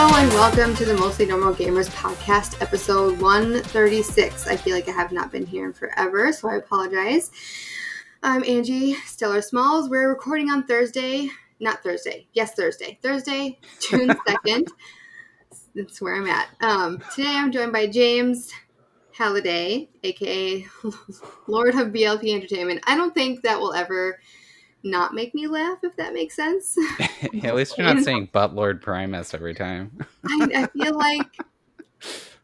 Hello and welcome to the Mostly Normal Gamers podcast, episode 136. I feel like I have not been here in forever, so I apologize. I'm Angie Stellar Smalls. We're recording on Thursday, not Thursday, yes, Thursday, Thursday, June 2nd. That's where I'm at. Um, today I'm joined by James Halliday, aka Lord of BLP Entertainment. I don't think that will ever not make me laugh, if that makes sense. at least you're not saying butt Lord Primus every time. I, I feel like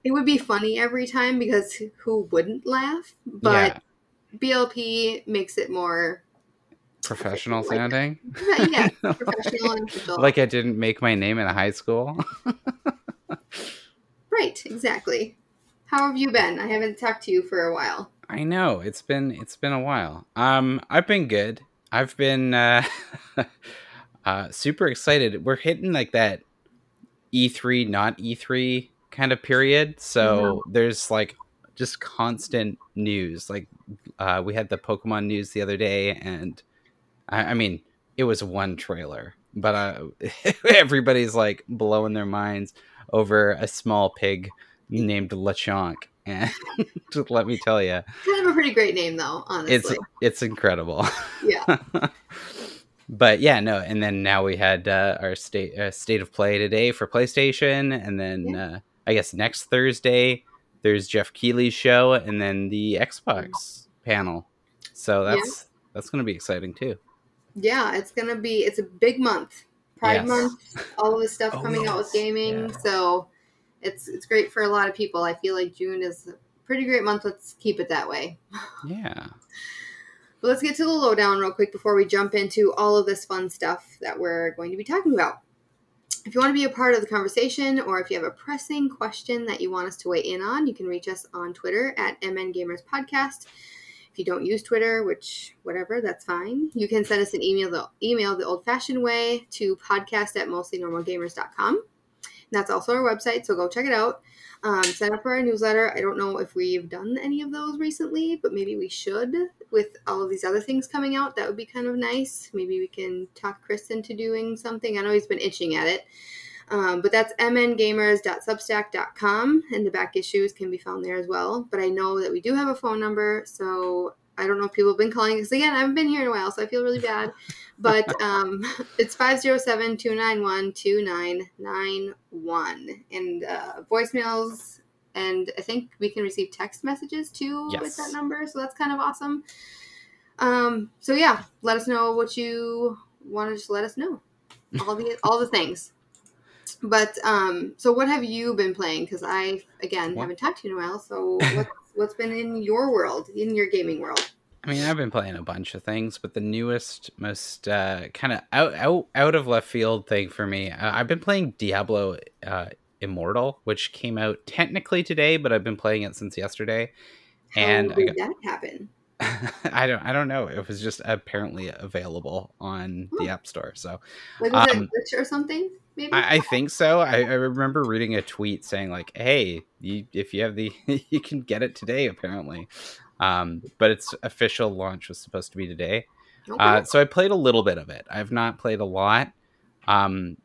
it would be funny every time because who wouldn't laugh? But BLP makes it more professional sounding. Like, yeah, professional and official. like I didn't make my name in high school. right, exactly. How have you been? I haven't talked to you for a while. I know it's been it's been a while. Um, I've been good. I've been uh, uh, super excited. We're hitting like that E3, not E3 kind of period. So mm-hmm. there's like just constant news. Like uh, we had the Pokemon news the other day, and I, I mean, it was one trailer, but uh, everybody's like blowing their minds over a small pig named Lechonk. And just let me tell you, kind of a pretty great name, though. Honestly, it's it's incredible. Yeah. but yeah, no. And then now we had uh, our state uh, state of play today for PlayStation, and then yeah. uh, I guess next Thursday there's Geoff Keighley's show, and then the Xbox panel. So that's yeah. that's going to be exciting too. Yeah, it's gonna be. It's a big month. Pride yes. month. All of this stuff oh, coming yes. out with gaming. Yeah. So it's it's great for a lot of people. I feel like June is a pretty great month. Let's keep it that way. Yeah. But let's get to the lowdown real quick before we jump into all of this fun stuff that we're going to be talking about. If you want to be a part of the conversation or if you have a pressing question that you want us to weigh in on, you can reach us on Twitter at MN Gamers Podcast. If you don't use Twitter, which whatever, that's fine. You can send us an email the email the old fashioned way to podcast at mostlynormalgamers.com. That's also our website, so go check it out. Um, sign up for our newsletter. I don't know if we've done any of those recently, but maybe we should with all of these other things coming out. That would be kind of nice. Maybe we can talk Chris into doing something. I know he's been itching at it. Um, but that's mngamers.substack.com, and the back issues can be found there as well. But I know that we do have a phone number, so I don't know if people have been calling because again, I haven't been here in a while, so I feel really bad. But um, it's 507 291 2991. And uh, voicemails, and I think we can receive text messages too yes. with that number, so that's kind of awesome. Um, so yeah, let us know what you want to just let us know. All the all the things. But um, so what have you been playing? Because I again what? haven't talked to you in a while. So what's what's been in your world, in your gaming world? I mean, I've been playing a bunch of things, but the newest, most uh, kind of out, out out of left field thing for me, uh, I've been playing Diablo uh, Immortal, which came out technically today, but I've been playing it since yesterday. How and did got, that happen? I don't I don't know. It was just apparently available on the App Store. So like was um, it glitch or something? Maybe I, I think so. I, I, remember reading a tweet saying like, "Hey, you, if you have the, you can get it today." Apparently, um, but its official launch was supposed to be today. Okay. Uh, so I played a little bit of it. I've not played a lot. Um,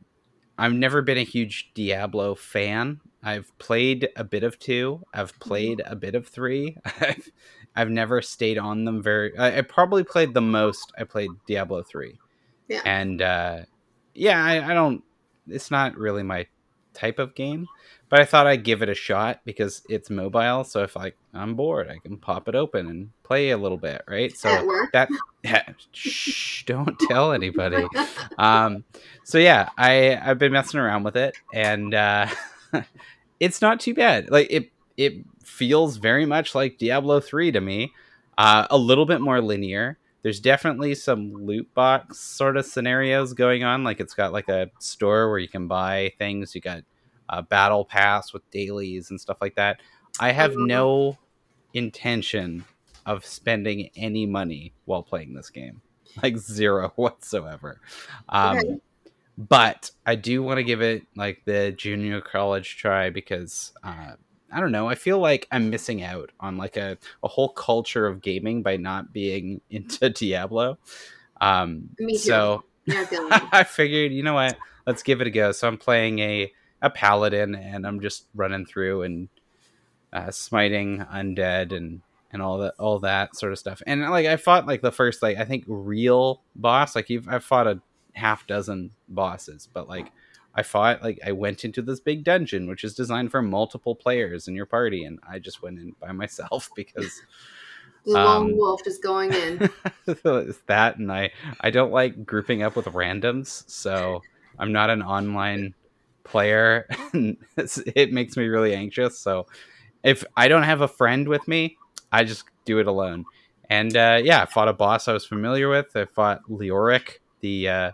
I've never been a huge Diablo fan. I've played a bit of two. I've mm-hmm. played a bit of three. I've I've never stayed on them very. I, I, probably played the most. I played Diablo three. Yeah. And uh, yeah, I, I don't. It's not really my type of game, but I thought I'd give it a shot because it's mobile. So if I I'm bored, I can pop it open and play a little bit, right? So that shh, don't tell anybody. Um, so yeah, I I've been messing around with it, and uh, it's not too bad. Like it it feels very much like Diablo 3 to me. Uh, a little bit more linear. There's definitely some loot box sort of scenarios going on. Like it's got like a store where you can buy things. You got a battle pass with dailies and stuff like that. I have oh. no intention of spending any money while playing this game, like zero whatsoever. Um, okay. But I do want to give it like the junior college try because uh, I don't know. I feel like I'm missing out on like a, a whole culture of gaming by not being into Diablo. Um, Me too. So I figured, you know what? Let's give it a go. So I'm playing a a paladin, and I'm just running through and uh, smiting undead and and all that all that sort of stuff. And like I fought like the first like I think real boss. Like you've I've fought a half dozen bosses, but like I fought like I went into this big dungeon which is designed for multiple players in your party, and I just went in by myself because The lone Um, wolf just going in. it's that, and I I don't like grouping up with randoms, so I'm not an online player. it makes me really anxious. So if I don't have a friend with me, I just do it alone. And uh, yeah, I fought a boss I was familiar with. I fought Leoric, the uh,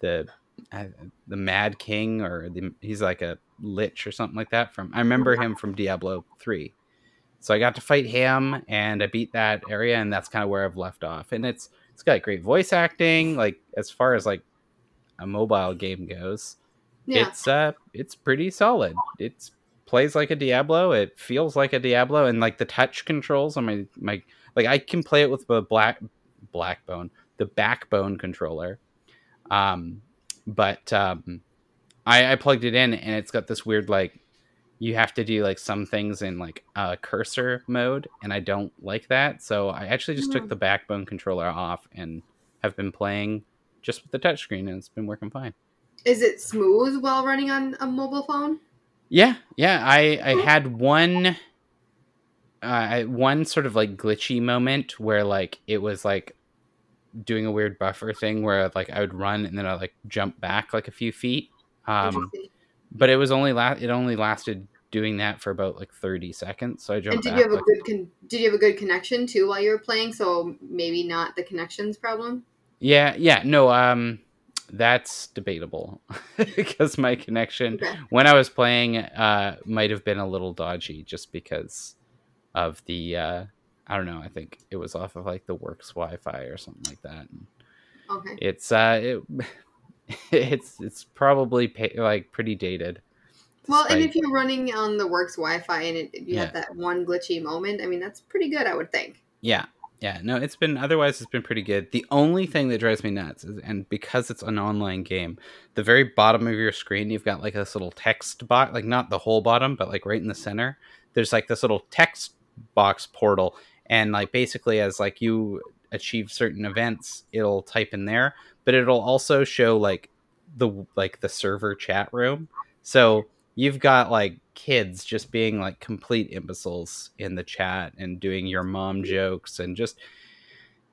the uh, the Mad King, or the, he's like a lich or something like that. From I remember him from Diablo three. So I got to fight him, and I beat that area, and that's kind of where I've left off. And it's it's got great voice acting. Like as far as like a mobile game goes, Yeah. it's uh it's pretty solid. It's plays like a Diablo. It feels like a Diablo, and like the touch controls on my my like I can play it with the black Blackbone, the Backbone controller. Um, but um, I I plugged it in, and it's got this weird like you have to do like some things in like uh, cursor mode, and I don't like that. So I actually just Hmm. took the Backbone controller off and have been playing just with the touchscreen, and it's been working fine. Is it smooth while running on a mobile phone? Yeah, yeah. I I had one uh one sort of like glitchy moment where like it was like doing a weird buffer thing where like I would run and then I like jump back like a few feet. Um but it was only la- it only lasted doing that for about like 30 seconds. So I jumped. and did back you have a good con- did you have a good connection too while you were playing? So maybe not the connections problem. Yeah, yeah. No, um that's debatable because my connection Okay. when I was playing uh might have been a little dodgy just because of the uh I don't know, I think it was off of like the works Wi-Fi or something like that. And Okay. it's uh it it's it's probably pa- like pretty dated. Well, and if you're running on the works Wi-Fi and it, you Yeah. have that one glitchy moment, I mean that's pretty good, I would think. Yeah. Yeah, no, it's been otherwise it's been pretty good. The only thing that drives me nuts is and because it's an online game, the very bottom of your screen you've got like this little text box, like not the whole bottom, but like right in the center. There's like this little text box portal and like basically as like you achieve certain events, it'll type in there, but it'll also show like the like the server chat room. So you've got like kids just being like complete imbeciles in the chat and doing your mom jokes and just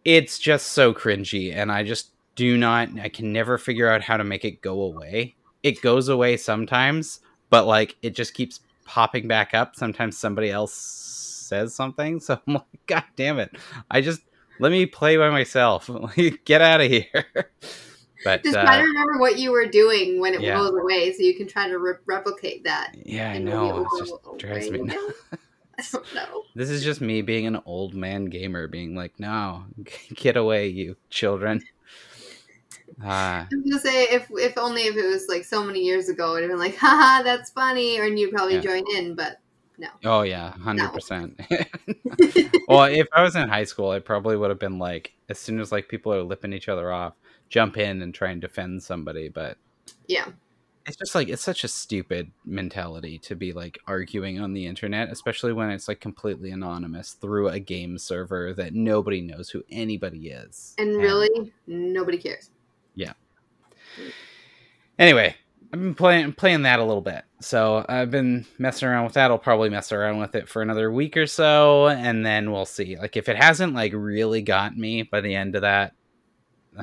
it's just so cringy and i just do not i can never figure out how to make it go away. It goes away sometimes but like it just keeps popping back up sometimes somebody else says something. So i'm like god damn it. I just let me play by myself. Get out of here but Just uh, try to remember what you were doing when it yeah. goes away, so you can try to re- replicate that. yeah i know it just drives me I don't know. This is just me being an old man gamer, being like, "No, get away, you children." Uh, I'm gonna say if if only if it was like so many years ago, it'd have been like, haha, that's funny, or you'd probably Yeah. join in, but no. oh yeah, hundred percent. Well, if I was in high school, I probably would have been like, as soon as like people are lipping each other off, jump in and try and defend somebody. But yeah. it's just like it's such a stupid mentality to be like arguing on the internet, especially when it's like completely anonymous through a game server that nobody knows who anybody is. And really, nobody cares. Yeah. Anyway, I've been playing playing that a little bit. So I've been messing around with that. I'll probably mess around with it for another week or so, and then we'll see. Like if it hasn't like really got me by the end of that,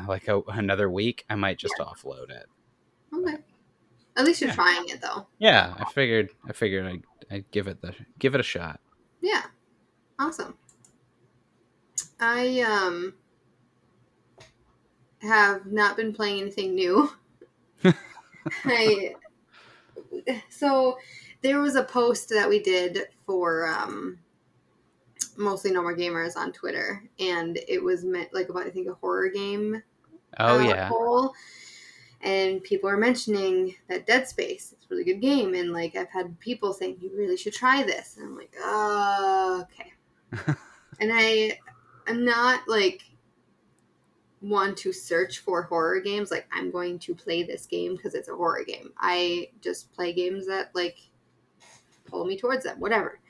like a, another week, I might just offload it. Okay. At least you're Yeah. trying it though. Yeah, I figured. I figured I'd, I'd give it the give it a shot. Yeah. Awesome. I um have not been playing anything new. I so there was a post that we did for um Mostly Normal Gamers on Twitter and it was meant like about I think a horror game Oh uh, yeah, poll. And people are mentioning that Dead Space. It's a really good game. And like I've had people saying you really should try this. And I'm like, uh, okay. and I I'm not like one to search for horror games. Like I'm going to play this game because it's a horror game. I just play games that like pull me towards them, whatever.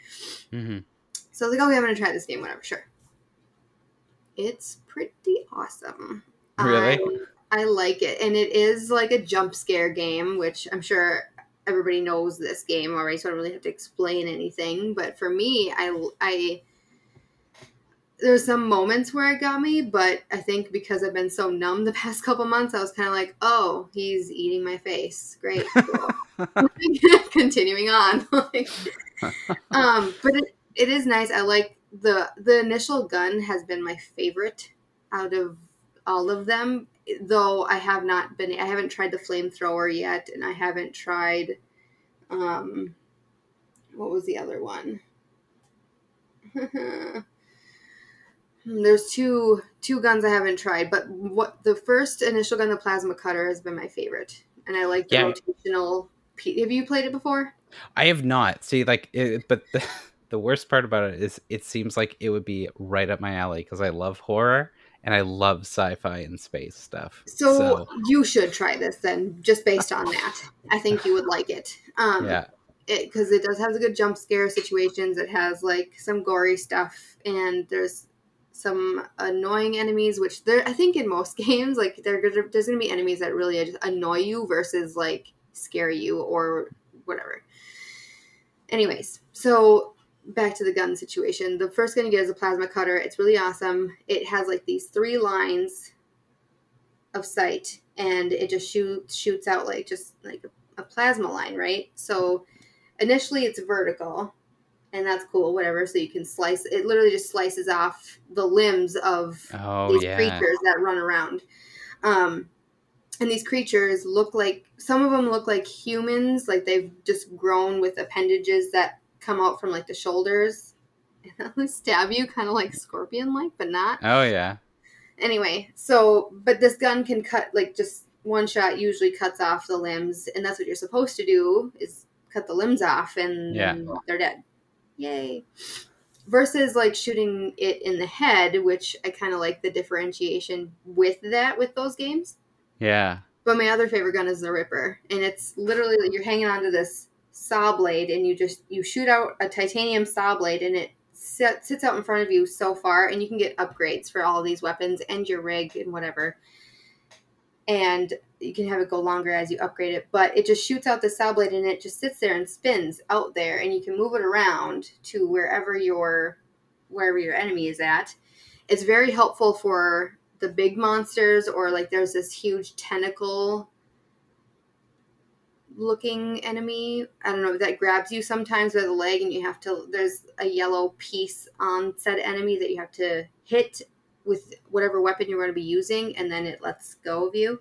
hmm So I was like, okay, I'm gonna try this game, whatever, sure. It's pretty awesome. Really? I, I like it. And it is like a jump scare game, which I'm sure everybody knows this game already, so I don't really have to explain anything. But for me, I I there's some moments where it got me, but I think because I've been so numb the past couple months, I was kind of like, oh, he's eating my face. Great. Cool. Continuing on. Um, but it, it is nice. I like the the initial gun has been my favorite out of all of them. Though I have not been, I haven't tried the flamethrower yet, and I haven't tried, um, what was the other one? There's two two guns I haven't tried, but what the first initial gun, the plasma cutter, has been my favorite, and I like the Yeah. rotational. Have you played it before? I have not. See, like, it, but the, the worst part about it is it seems like it would be right up my alley because I love horror and I love sci-fi and space stuff. So, you should try this then, just based on that. I think you would like it. Um, yeah, because it, does have the good jump scare situations. It has like some gory stuff, and there's some annoying enemies. Which there, I think, in most games, like there, there's gonna be enemies that really just annoy you versus like scare you or whatever. Anyways, so back to the gun situation. The first gun you get is a plasma cutter. It's really awesome. It has like these three lines of sight, and it just shoots shoots out like just like a, plasma line, right? So initially it's vertical, and that's cool, whatever. So you can slice. It literally just slices off the limbs of oh these yeah, creatures that run around. Um, and these creatures look like some of them look like humans, like they've just grown with appendages that come out from like the shoulders and stab you, kind of like scorpion like, but not. oh yeah. Anyway, so but this gun can cut like just one shot usually cuts off the limbs, and that's what you're supposed to do is cut the limbs off, and Yeah. they're dead. Yay! Versus like shooting it in the head, which I kind of like the differentiation with that with those games. Yeah. But my other favorite gun is the Ripper, and it's literally like you're hanging onto this saw blade, and you just you shoot out a titanium saw blade, and it sit, sits out in front of you so far, and you can get upgrades for all these weapons and your rig and whatever. And you can have it go longer as you upgrade it, but it just shoots out the saw blade, and it just sits there and spins out there, and you can move it around to wherever your wherever your enemy is at. It's very helpful for the big monsters or like there's this huge tentacle looking enemy i don't know that grabs you sometimes by the leg and you have to there's a yellow piece on said enemy that you have to hit with whatever weapon you're going to be using and then it lets go of you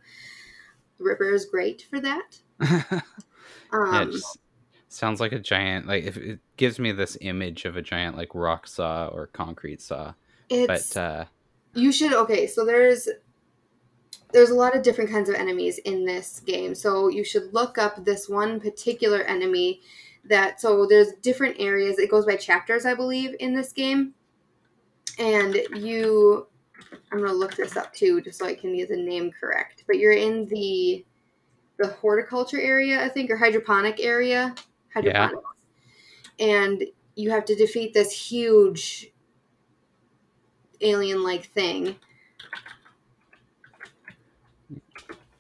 the ripper is great for that yeah, um it just sounds like a giant. Like if it gives me this image of a giant like rock saw or concrete saw. it's But uh, you should okay so there's there's a lot of different kinds of enemies in this game. So you should look up this one particular enemy that so there's different areas. It goes by chapters i believe in this game. And you i'm going to look this up too just so i can get the name correct. But you're in the the horticulture area i think or hydroponic area. Hydroponics. And you have to defeat this huge alien like thing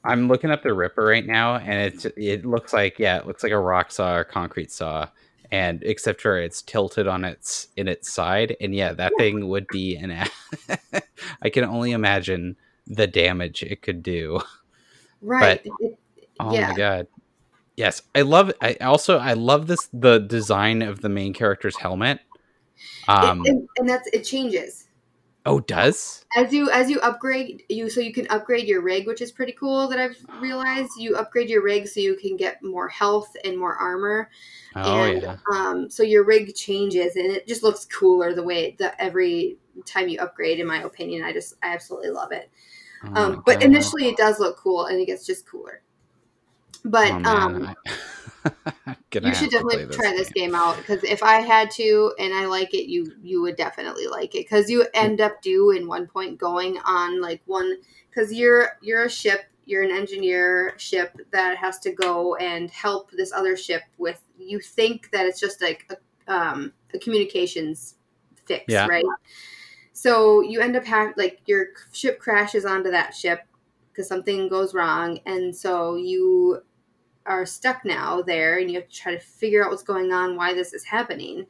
I'm looking up the Ripper right now, and it's it looks like yeah, it looks like a rock saw or concrete saw, and except for it's tilted on its in its side, and yeah, that thing would be an. a- I can only imagine the damage it could do. right It- Oh Yeah. my god. Yes, I love. I also I love this the design of the main character's helmet. Um. it- and, and that's it changes oh, does? As you as you upgrade you so you can upgrade your rig which is pretty cool that i've realized. You upgrade your rig so you can get more health and more armor. Oh and yeah. um, so your rig changes and it just looks cooler the way that every time you upgrade in my opinion. I just i absolutely love it. Oh um, but God. initially it does look cool and it gets just cooler. But Oh, um I- gonna you should definitely try this game out because if I had to and I like it, you you would definitely like it because you end up do in one point going on like one because you're you're a ship, you're an engineer ship that has to go and help this other ship with. You think that it's just like a, um, a communications fix, Yeah. right? So you end up having like your ship crashes onto that ship because something goes wrong, and so you are stuck now there and you have to try to figure out what's going on, why this is happening,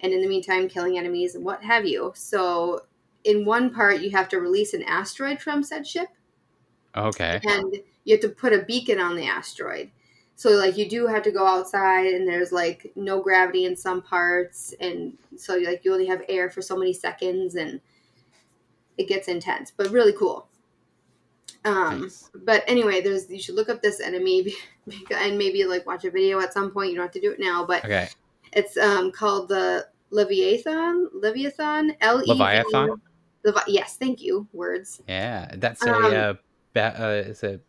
and in the meantime, killing enemies and what have you. So, in one part, you have to release an asteroid from said ship, Okay. and you have to put a beacon on the asteroid. So, like, you do have to go outside, and there's like no gravity in some parts, and so like you only have air for so many seconds, and it gets intense, but really cool. Um, Nice. but anyway, there's you should look up this enemy and maybe like watch a video at some point. You don't have to do it now, but Okay. it's um called the Leviathan. Leviathan. L E. Leviathan? Levi- yes, thank you. Words. Yeah, that's a Um, uh, ba- uh, it's a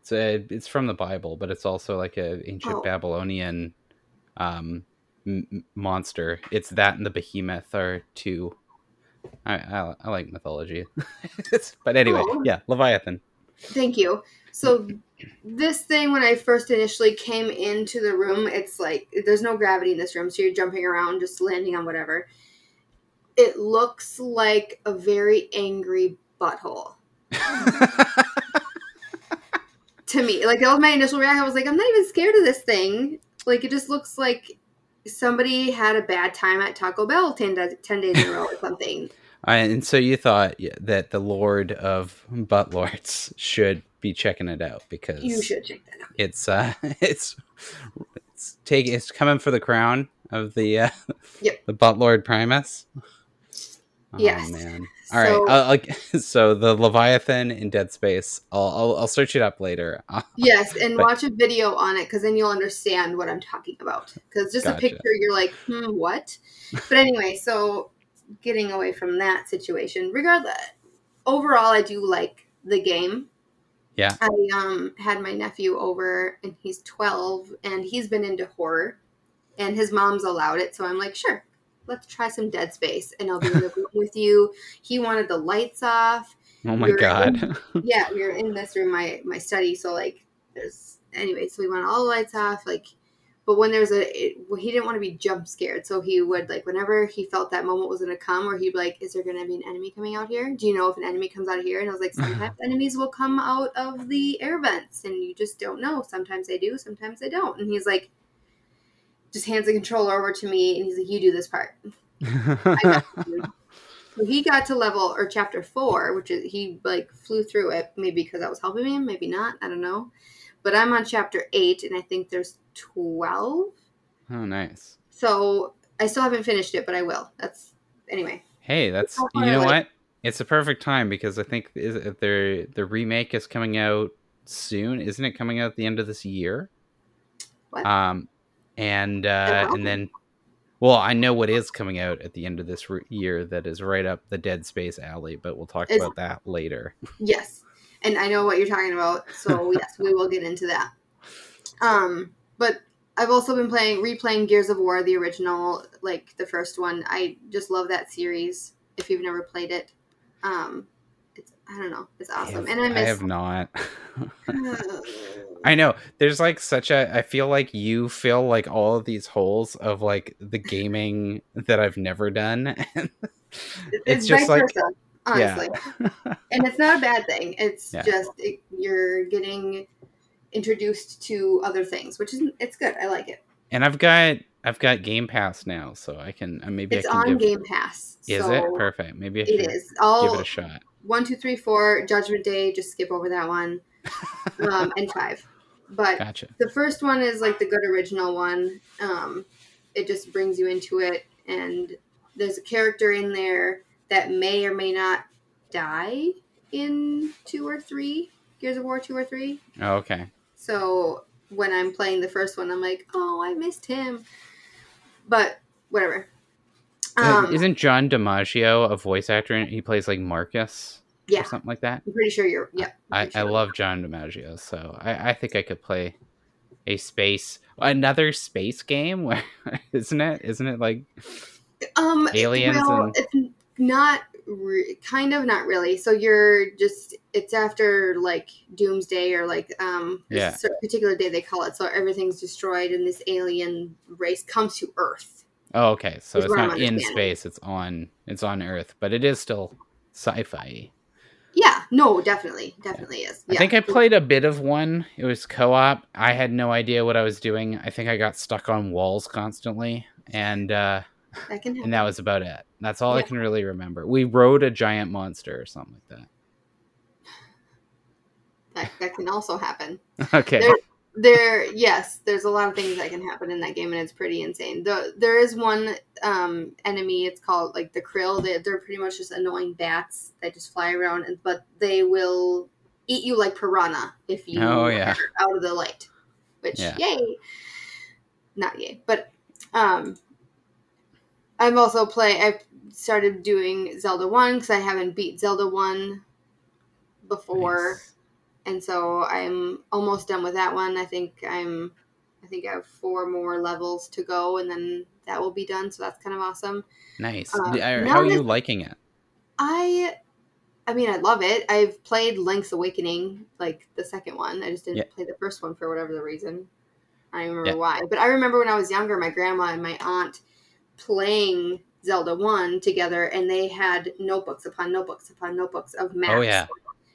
it's a it's from the Bible, but it's also like a ancient Oh. Babylonian um m- monster. It's that and the behemoth are two. I I, I like mythology, but anyway, Oh. yeah, Leviathan. Thank you. So this thing, when I first initially came into the room, it's like there's no gravity in this room, so you're jumping around, just landing on whatever. It looks like a very angry butthole. to me. Like that was my initial reaction. I was like, I'm not even scared of this thing. Like it just looks like somebody had a bad time at Taco Bell 10, da- 10 days in a row or something. And so you thought that the Lord of Butt Lords should be checking it out because You should check that out. it's uh it's it's taking it's coming for the crown of the uh Yep. the butt lord primus oh Yes. man all right So- I'll, I'll, so the leviathan in dead space i'll i'll, I'll search it up later Yes, and But- watch a video on it because then you'll understand what I'm talking about. Because just Gotcha. a picture, you're like, hmm, what? But anyway, so getting away from that situation, regardless, overall, I do like the game. Yeah. I um had my nephew over, and he's 12, and he's been into horror, and his mom's allowed it, so I'm like, sure, let's try some Dead Space, and I'll be in the room with you. He wanted the lights off oh my You're god yeah, we were in this room, my my study. So like, there's anyway. So we want all the lights off. Like, but when there's a, it, well, he didn't want to be jump scared. So he would like whenever he felt that moment was gonna come, or he'd be like, "Is there gonna be an enemy coming out here? Do you know if an enemy comes out of here?" And I was like, "Sometimes enemies will come out of the air vents, and you just don't know. Sometimes they do, sometimes they don't." And he's like, just hands the controller over to me, and he's like, "You do this part." So he got to level or chapter four, which is he like flew through it, maybe because I was helping him, maybe not, I don't know. But I'm on chapter eight, and I think there's twelve. oh nice So I still haven't finished it, but I will. That's anyway. hey that's you know what it's a perfect time because i think their the remake is coming out soon isn't it coming out at the end of this year What? um and uh and then well i know what is coming out at the end of this re- year that is right up the dead space alley but we'll talk about that later Yes, and I know what you're talking about. So yes, we will get into that. Um, but I've also been playing, replaying Gears of War, the original, like the first one. I just love that series. If you've never played it, um, it's I don't know, it's awesome. I have, and I I miss. have not i know there's like such a i feel like you fill like all of these holes of like the gaming that i've never done and it's just like versa, honestly, and it's not a bad thing. It's Yeah. just it, you're getting introduced to other things, which is it's good. I like it. and i've got i've got game pass now so i can uh, maybe It's i can on Game Pass. is so it perfect maybe i It is give it a shot one, two, three, four. Judgment Day. Just skip over that one. Um, and five, but gotcha the first one is like the good original one. Um, it just brings you into it, and there's a character in there that may or may not die in two or three Gears of War, two or three. oh, okay So when I'm playing the first one, I'm like, oh, I missed him. But whatever. Um, isn't john dimaggio a voice actor and he plays like marcus yeah, or something like that I'm pretty sure you're. Yeah, I, pretty I sure. love John DiMaggio, so I, I think I could play a space another space game where isn't it isn't it like Um, Aliens Well, and- it's not re- kind of not really. So you're just it's after like doomsday or like um Yeah. a particular day they call it. So everything's destroyed and this alien race comes to Earth. oh okay so it's not in space it's on it's on earth but it is still sci-fi Yeah, no, definitely, definitely is. I think I played a bit of one. It was co-op. I had no idea what I was doing. I think I got stuck on walls constantly, and uh, that can happen. and that was about it. That's all I can really remember. We rode a giant monster or something like that, that can also happen. okay. There- There, yes, there's a lot of things that can happen in that game, and it's pretty insane. The, there is one um, enemy. It's called like the Kryll. They, they're pretty much just annoying bats that just fly around, and but they will eat you like piranha if you Oh, yeah. are out of the light. Which Yeah. yay, not yay, but um, I'm also play. I've started doing Zelda one because I haven't beat Zelda one before Nice. and so I'm almost done with that one. I think I'm, I think I have four more levels to go, and then that will be done. So that's kind of awesome. Nice. Uh, How are you liking it? I, I mean, I love it. I've played Link's Awakening, like the second one. I just didn't Yeah. play the first one for whatever the reason. I don't remember Yeah. why, but I remember when I was younger, my grandma and my aunt playing Zelda one together, and they had notebooks upon notebooks upon notebooks of maps. Oh yeah.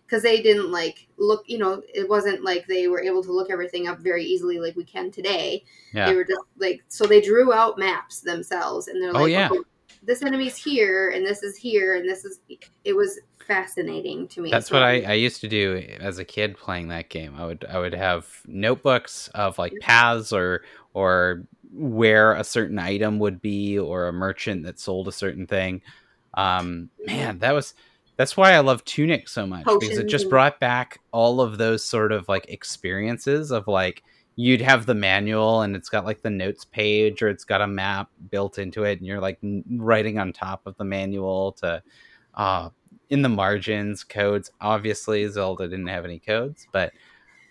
because they didn't like look you know it wasn't like they were able to look everything up very easily like we can today Yeah. they were just like so they drew out maps themselves and they're oh, like Oh, yeah. okay, this enemy's here and this is here and this is it was fascinating to me That's So, what I, I used to do as a kid playing that game. I would I would have notebooks of like paths or or where a certain item would be or a merchant that sold a certain thing. Um, man, that was that's why I love Tunic so much because it just brought back all of those sort of like experiences of like you'd have the manual and it's got like the notes page or it's got a map built into it and you're like writing on top of the manual to uh in the margins codes. Obviously zelda didn't have any codes but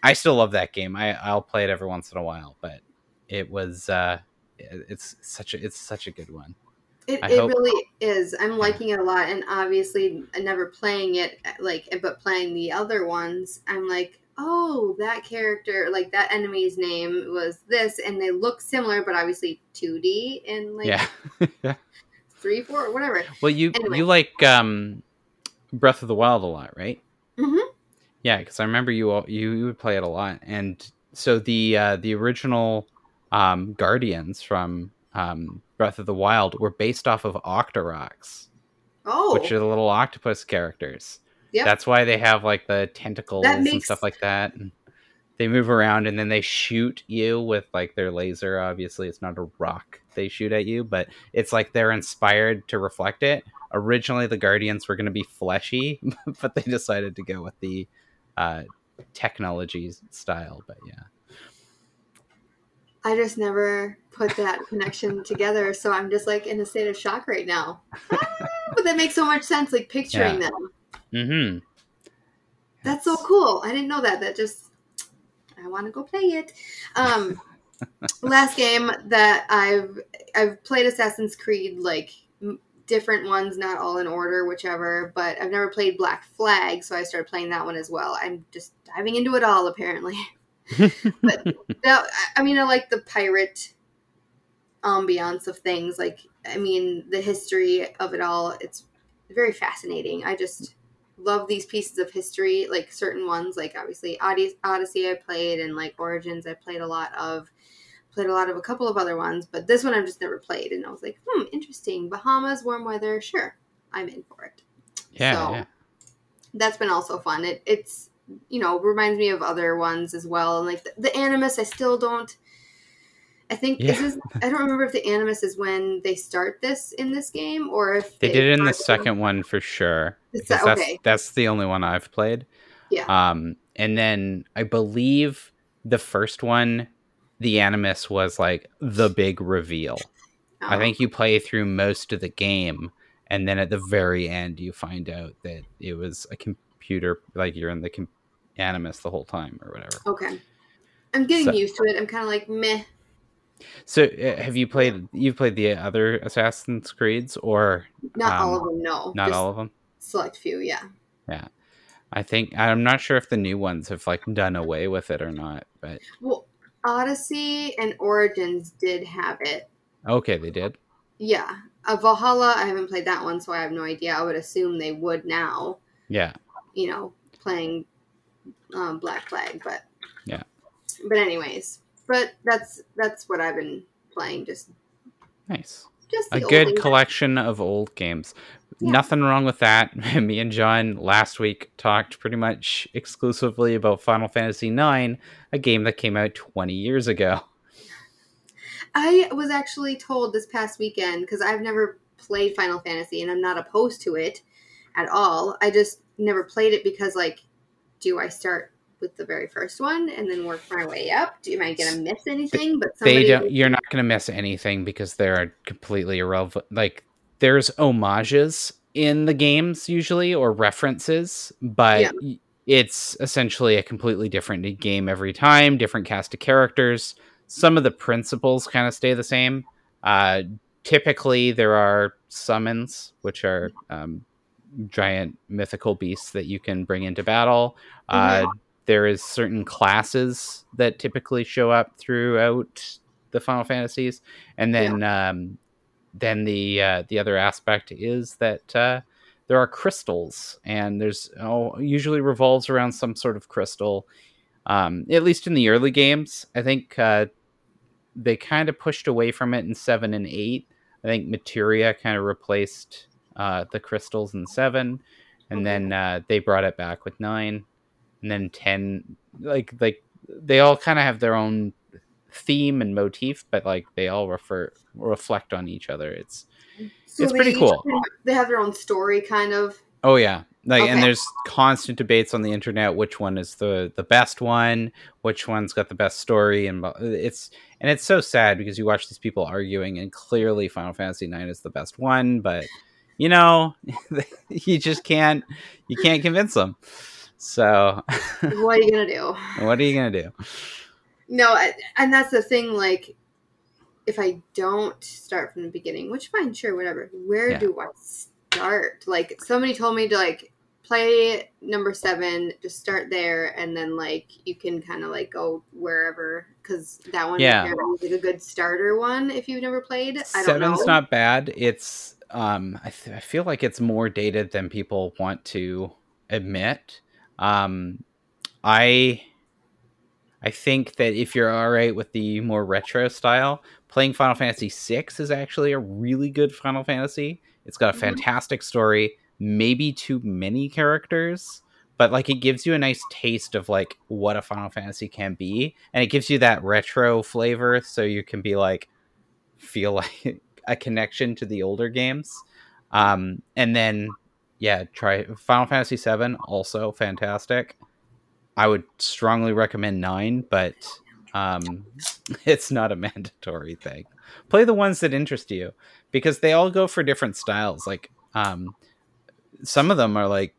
i still love that game. I i'll play it every once in a while but it was uh it's such a it's such a good one it, it hope- really is i'm liking it a lot and obviously never playing it like but playing the other ones i'm like oh that character like that enemy's name was this and they look similar but obviously 2d and like yeah three, four, whatever. well you Anyway. you like um breath of the wild a lot right Mhm. yeah because i remember you all you, you would play it a lot and so the uh the original um guardians from um breath of the wild were based off of octoroks Oh, which are the little octopus characters. Yep. That's why they have like the tentacles and makes- stuff like that. And they move around and then they shoot you with like their laser. Obviously, it's not a rock they shoot at you, but it's like they're inspired to reflect it. Originally, the Guardians were going to be fleshy, but they decided to go with the uh, technology style. But yeah. I just never put that connection together, so I'm just like in a state of shock right now. Ah, but that makes so much sense, like picturing them. Mm-hmm. That's so cool. I didn't know that. That just I want to go play it. Um, last game that I've I've played Assassin's Creed like different ones, not all in order, whichever. But I've never played Black Flag, so I started playing that one as well. I'm just diving into it all apparently. but that, I mean, I like the pirate ambiance of things. Like, I mean, the history of it all. It's very fascinating. I just love these pieces of history, like certain ones, like obviously Odys- Odyssey I played, and like Origins I played a lot of. Played a lot of a couple of other ones, but this one I've just never played, and I was like, hmm, interesting. Bahamas, warm weather, sure, I'm in for it. Yeah, So- yeah. That's been also fun. It it's you know reminds me of other ones as well, and like the, the Animus, I still don't. I think Yeah. is I don't remember if the Animus is when they start this in this game or if They did it in the second one for sure. Se- that's okay, that's the only one I've played. Yeah. Um, and then I believe the first one, the Animus was like the big reveal. I Oh. think you play through most of the game, and then at the very end, you find out that it was a computer, like you're in the com- Animus the whole time or whatever. Okay. I'm getting So- used to it. I'm kind of like meh. So, uh, have you played? You've played the other Assassin's Creeds, or Not all Um, of them, no. not Just all of them? Select few, yeah. yeah. I think I'm not sure if the new ones have like done away with it or not. But Well, Odyssey and Origins did have it. okay, they did. Yeah. Uh, Valhalla, I haven't played that one, so I have no idea. I would assume they would now, Yeah, you know, playing um, Black Flag, but Yeah. But anyways, but that's that's what I've been playing. Just nice. just A good collection of old games. Yeah. Nothing wrong with that. Me and John last week talked pretty much exclusively about Final Fantasy IX, a game that came out 20 years ago. I was actually told this past weekend because I've never played Final Fantasy and I'm not opposed to it at all. I just never played it because, like, do I start with the very first one and then work my way up? Do am I gonna miss anything? But they don't you're not going to miss anything because they're completely irrelevant like there's homages in the games usually or references but Yeah. it's essentially a completely different game every time different cast of characters some of the principles kind of stay the same uh, typically there are summons which are um, giant mythical beasts that you can bring into battle. Uh, there is certain classes that typically show up throughout the Final Fantasies, and then um, then the uh, the other aspect is that uh, there are crystals, and there's oh, usually revolves around some sort of crystal. Um, at least in the early games, I think uh, they kind of pushed away from it in seven and eight. I think Materia kind of replaced uh, the crystals in seven, and then uh, they brought it back with nine, and then ten. Like like they all kind of have their own theme and motif, but like they all refer reflect on each other. It's So It's pretty cool. They have their own story, kind of. oh yeah, like and there's constant debates on the internet which one is the the best one, which one's got the best story, and it's and it's so sad because you watch these people arguing, and clearly Final Fantasy IX is the best one, but you know you just can't you can't convince them. So what are you gonna do? what are you gonna do? No, I, and that's the thing. Like, if I don't start from the beginning, which fine, sure, whatever. Where Yeah. do I start? Like, somebody told me to like play number seven, just start there, and then like you can kind of like go wherever because that one Yeah. is like a good starter one if you've never played. I don't Seven's not bad. It's um, I, th- I feel like it's more dated than people want to admit. Um, I I think that if you're all right with the more retro style, playing Final Fantasy VI is actually a really good Final Fantasy. It's got a Mhm. fantastic story, maybe too many characters, but like it gives you a nice taste of like what a Final Fantasy can be, and it gives you that retro flavor, so you can be like feel like a connection to the older games. Um, and then yeah, try Final Fantasy VII, also fantastic. I would strongly recommend nine, but um, it's not a mandatory thing. Play the ones that interest you because they all go for different styles. Like um, some of them are like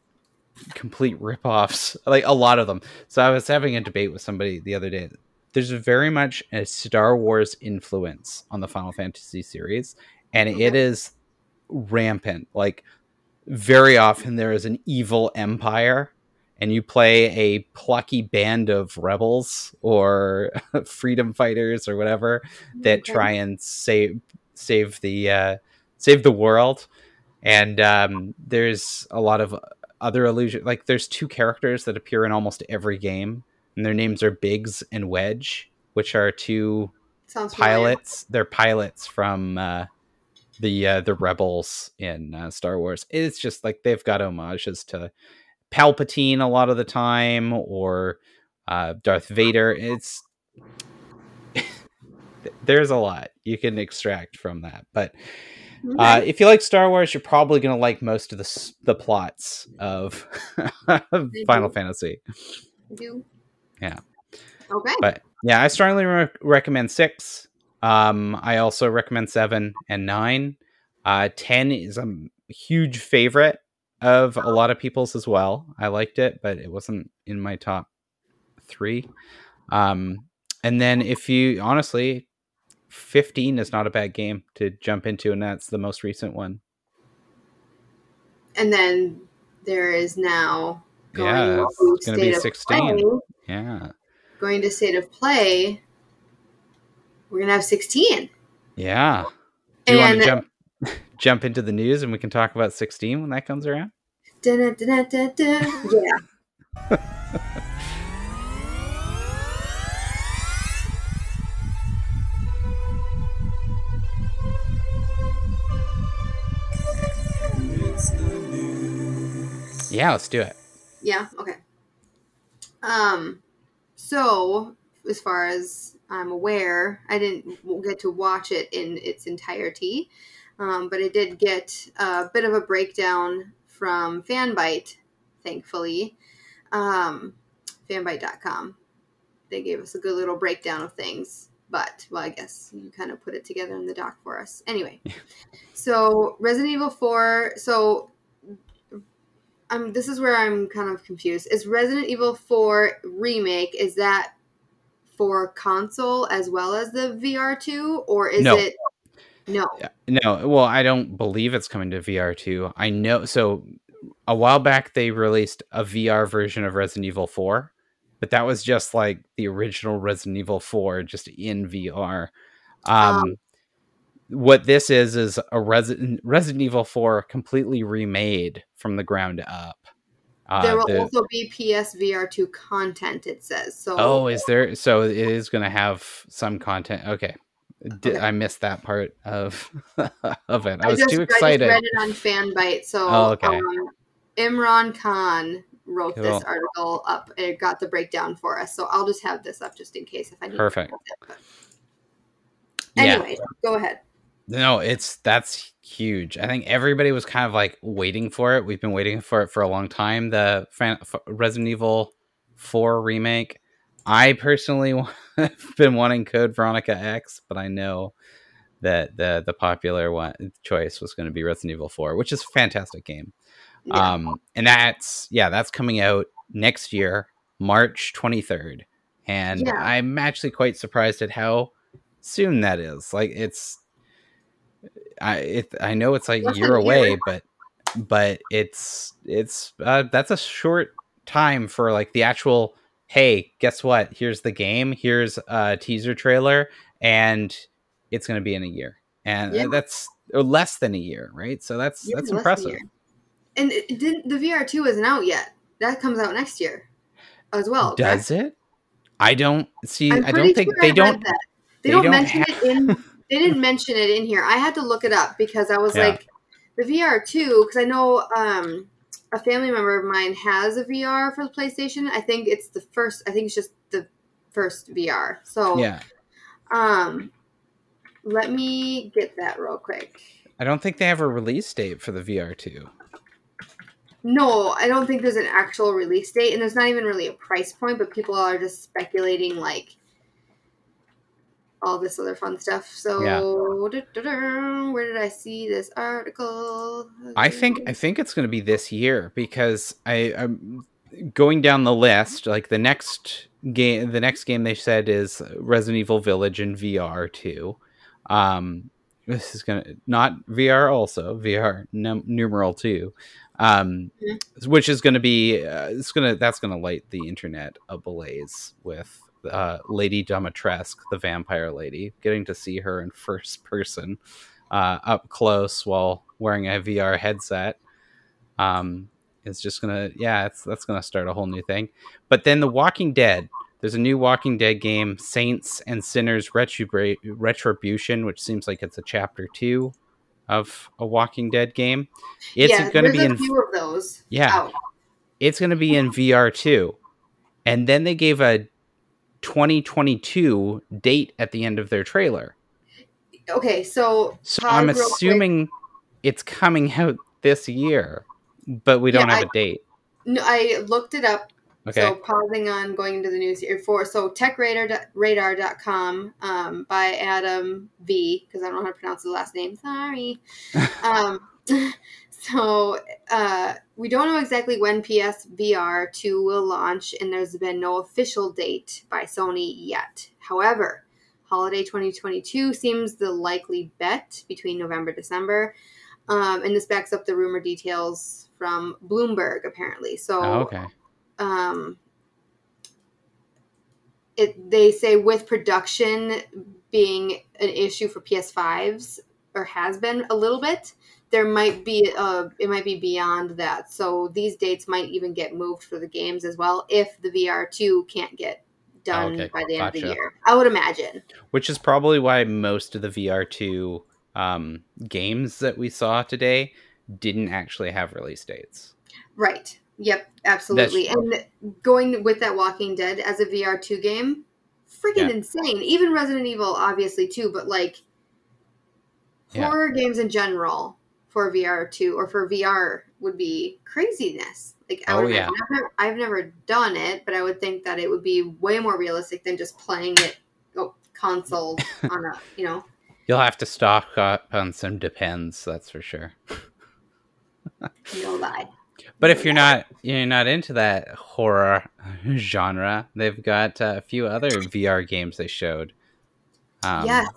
complete rip-offs like a lot of them so i was having a debate with somebody the other day there's very much a star wars influence on the final fantasy series and it Okay. is rampant like very often there is an evil empire and you play a plucky band of rebels or freedom fighters or whatever that Okay. try and save save the uh, save the world. And um, there's a lot of other illusion. Like there's two characters that appear in almost every game, and their names are Biggs and Wedge, which are two Sounds familiar. pilots. They're pilots from uh, the uh, the rebels in uh, Star Wars. It's just like they've got homages to Palpatine a lot of the time, or uh, Darth Vader. It's there's a lot you can extract from that, but uh, if you like Star Wars, you're probably gonna like most of the the plots of, of Final. Fantasy. Do. Yeah. Okay. But yeah, I strongly re- recommend six. Um, I also recommend seven and nine. Uh, ten is a huge favorite of a lot of people's as well. I liked it, but it wasn't in my top three. Um, And then if you honestly, 15 is not a bad game to jump into, and that's the most recent one. And then there is now going Yeah, it's gonna be State of 16. Play. Yeah. Going to state of play, we're gonna have sixteen. Yeah. Do you want And- to jump jump into the news and we can talk about 16 when that comes around? Dun-dun-dun-dun-dun. Yeah. Yeah, let's do it. Yeah. Okay. Um. So, as far as I'm aware, I didn't get to watch it in its entirety, um, but I did get a bit of a breakdown from Fanbyte, thankfully. Um, fanbyte.com. They gave us a good little breakdown of things, but well, I guess you kind of put it together in the doc for us. Anyway, so Resident Evil 4. So um, this is where I'm kind of confused. Is Resident Evil 4 remake is that for console as well as the VR2 or is No. it No. No, well, I don't believe it's coming to VR2. I know so a while back they released a VR version of Resident Evil 4, but that was just like the original Resident Evil 4 just in VR. Um, Um, what this is is a Resident Resident Evil 4 completely remade from the ground up. Uh, there will the- also be PS VR2 content it says. So Oh, is there? So it is going to have some content. Okay, Di- Okay. I missed that part of of it. I I was just, too excited. I just read it on Fanbyte. So Oh, okay. um, Imran Khan wrote this article up. It got the breakdown for us. So I'll just have this up just in case if I need Perfect. to. it, but- Yeah. Anyway, go ahead. No, it's that's huge. I think everybody was kind of like waiting for it. We've been waiting for it for a long time. The Fan- F- Resident Evil Four remake. I personally have been wanting Code Veronica X, but I know that the the popular one choice was going to be Resident Evil Four, which is a fantastic game. Yeah. Um, and that's yeah, that's coming out next year, March twenty third, and Yeah. I'm actually quite surprised at how soon that is. Like it's, I it I know it's like a year away, but but it's it's uh, that's a short time for like the actual. Hey, guess what? Here's the game. Here's a teaser trailer, and it's going to be in a year, and uh, Yeah. that's or less than a year, right? So that's Yeah, that's less than a impressive. And it didn't the VR2 isn't out yet. That comes out next year as well. correct? Does it? I don't see. I'm I don't think sure they don't. They, they don't, don't mention have- it in. They didn't mention it in here. I had to look it up because I was Yeah. like, the VR2 because I know um, a family member of mine has a VR for the PlayStation. I think it's the first. I think it's just the first VR. So Yeah, um, let me get that real quick. I don't think they have a release date for the VR two. No, I don't think there's an actual release date, and there's not even really a price point, but people are just speculating like all this other fun stuff. So, da-da-da, where did I see this article? I think I think it's going to be this year because I, I'm going down the list. Like the next game, the next game they said is Resident Evil Village in VR two. Um, this is gonna not VR also VR num- numeral two, um, which is going to be uh, it's gonna that's going to light the internet ablaze with uh, Lady Dimitrescu, the vampire lady, getting to see her in first person uh, up close while wearing a VR headset. Um, it's just gonna, yeah, it's that's gonna start a whole new thing. But then The Walking Dead, there's a new Walking Dead game, Saints and Sinners Retribra- Retribution, which seems like it's a chapter two of a Walking Dead game. It's yeah, gonna there's be a in, few of those. Yeah. out. it's gonna be in VR too, and then they gave a 2022 date at the end of their trailer. Okay, so So I'm real quick. assuming it's coming out this year, but we don't Yeah, have a date. No, I looked it up Okay. So pausing on going into the news here for so techradar.com um, by Adam V because I don't know how to pronounce the last name. Sorry. um, so uh, we don't know exactly when PSVR 2 will launch, and there's been no official date by Sony yet. However, holiday 2022 seems the likely bet between November December, um, and this backs up the rumor details from Bloomberg apparently. So, Oh, okay. um, it they say with production being an issue for PS5s or has been a little bit, there might be uh it might be beyond that. So these dates might even get moved for the games as well if the VR2 can't get done Okay, by the end of the year. I would imagine. Which is probably why most of the VR2 um, games that we saw today didn't actually have release dates. Right. Yep, absolutely. and going with that Walking Dead as a VR2 game, freaking Yeah. insane. Even Resident Evil, obviously, too, but like Yeah. horror games in general for VR2 or for VR would be craziness. Like, I oh, would, yeah. I've never, I've never done it, but I would think that it would be way more realistic than just playing it oh, console on a, you know. You'll have to stock up on some depends, that's for sure. No lie. But if you're not you're not into that horror genre, they've got uh, a few other VR games they showed. Um, yes,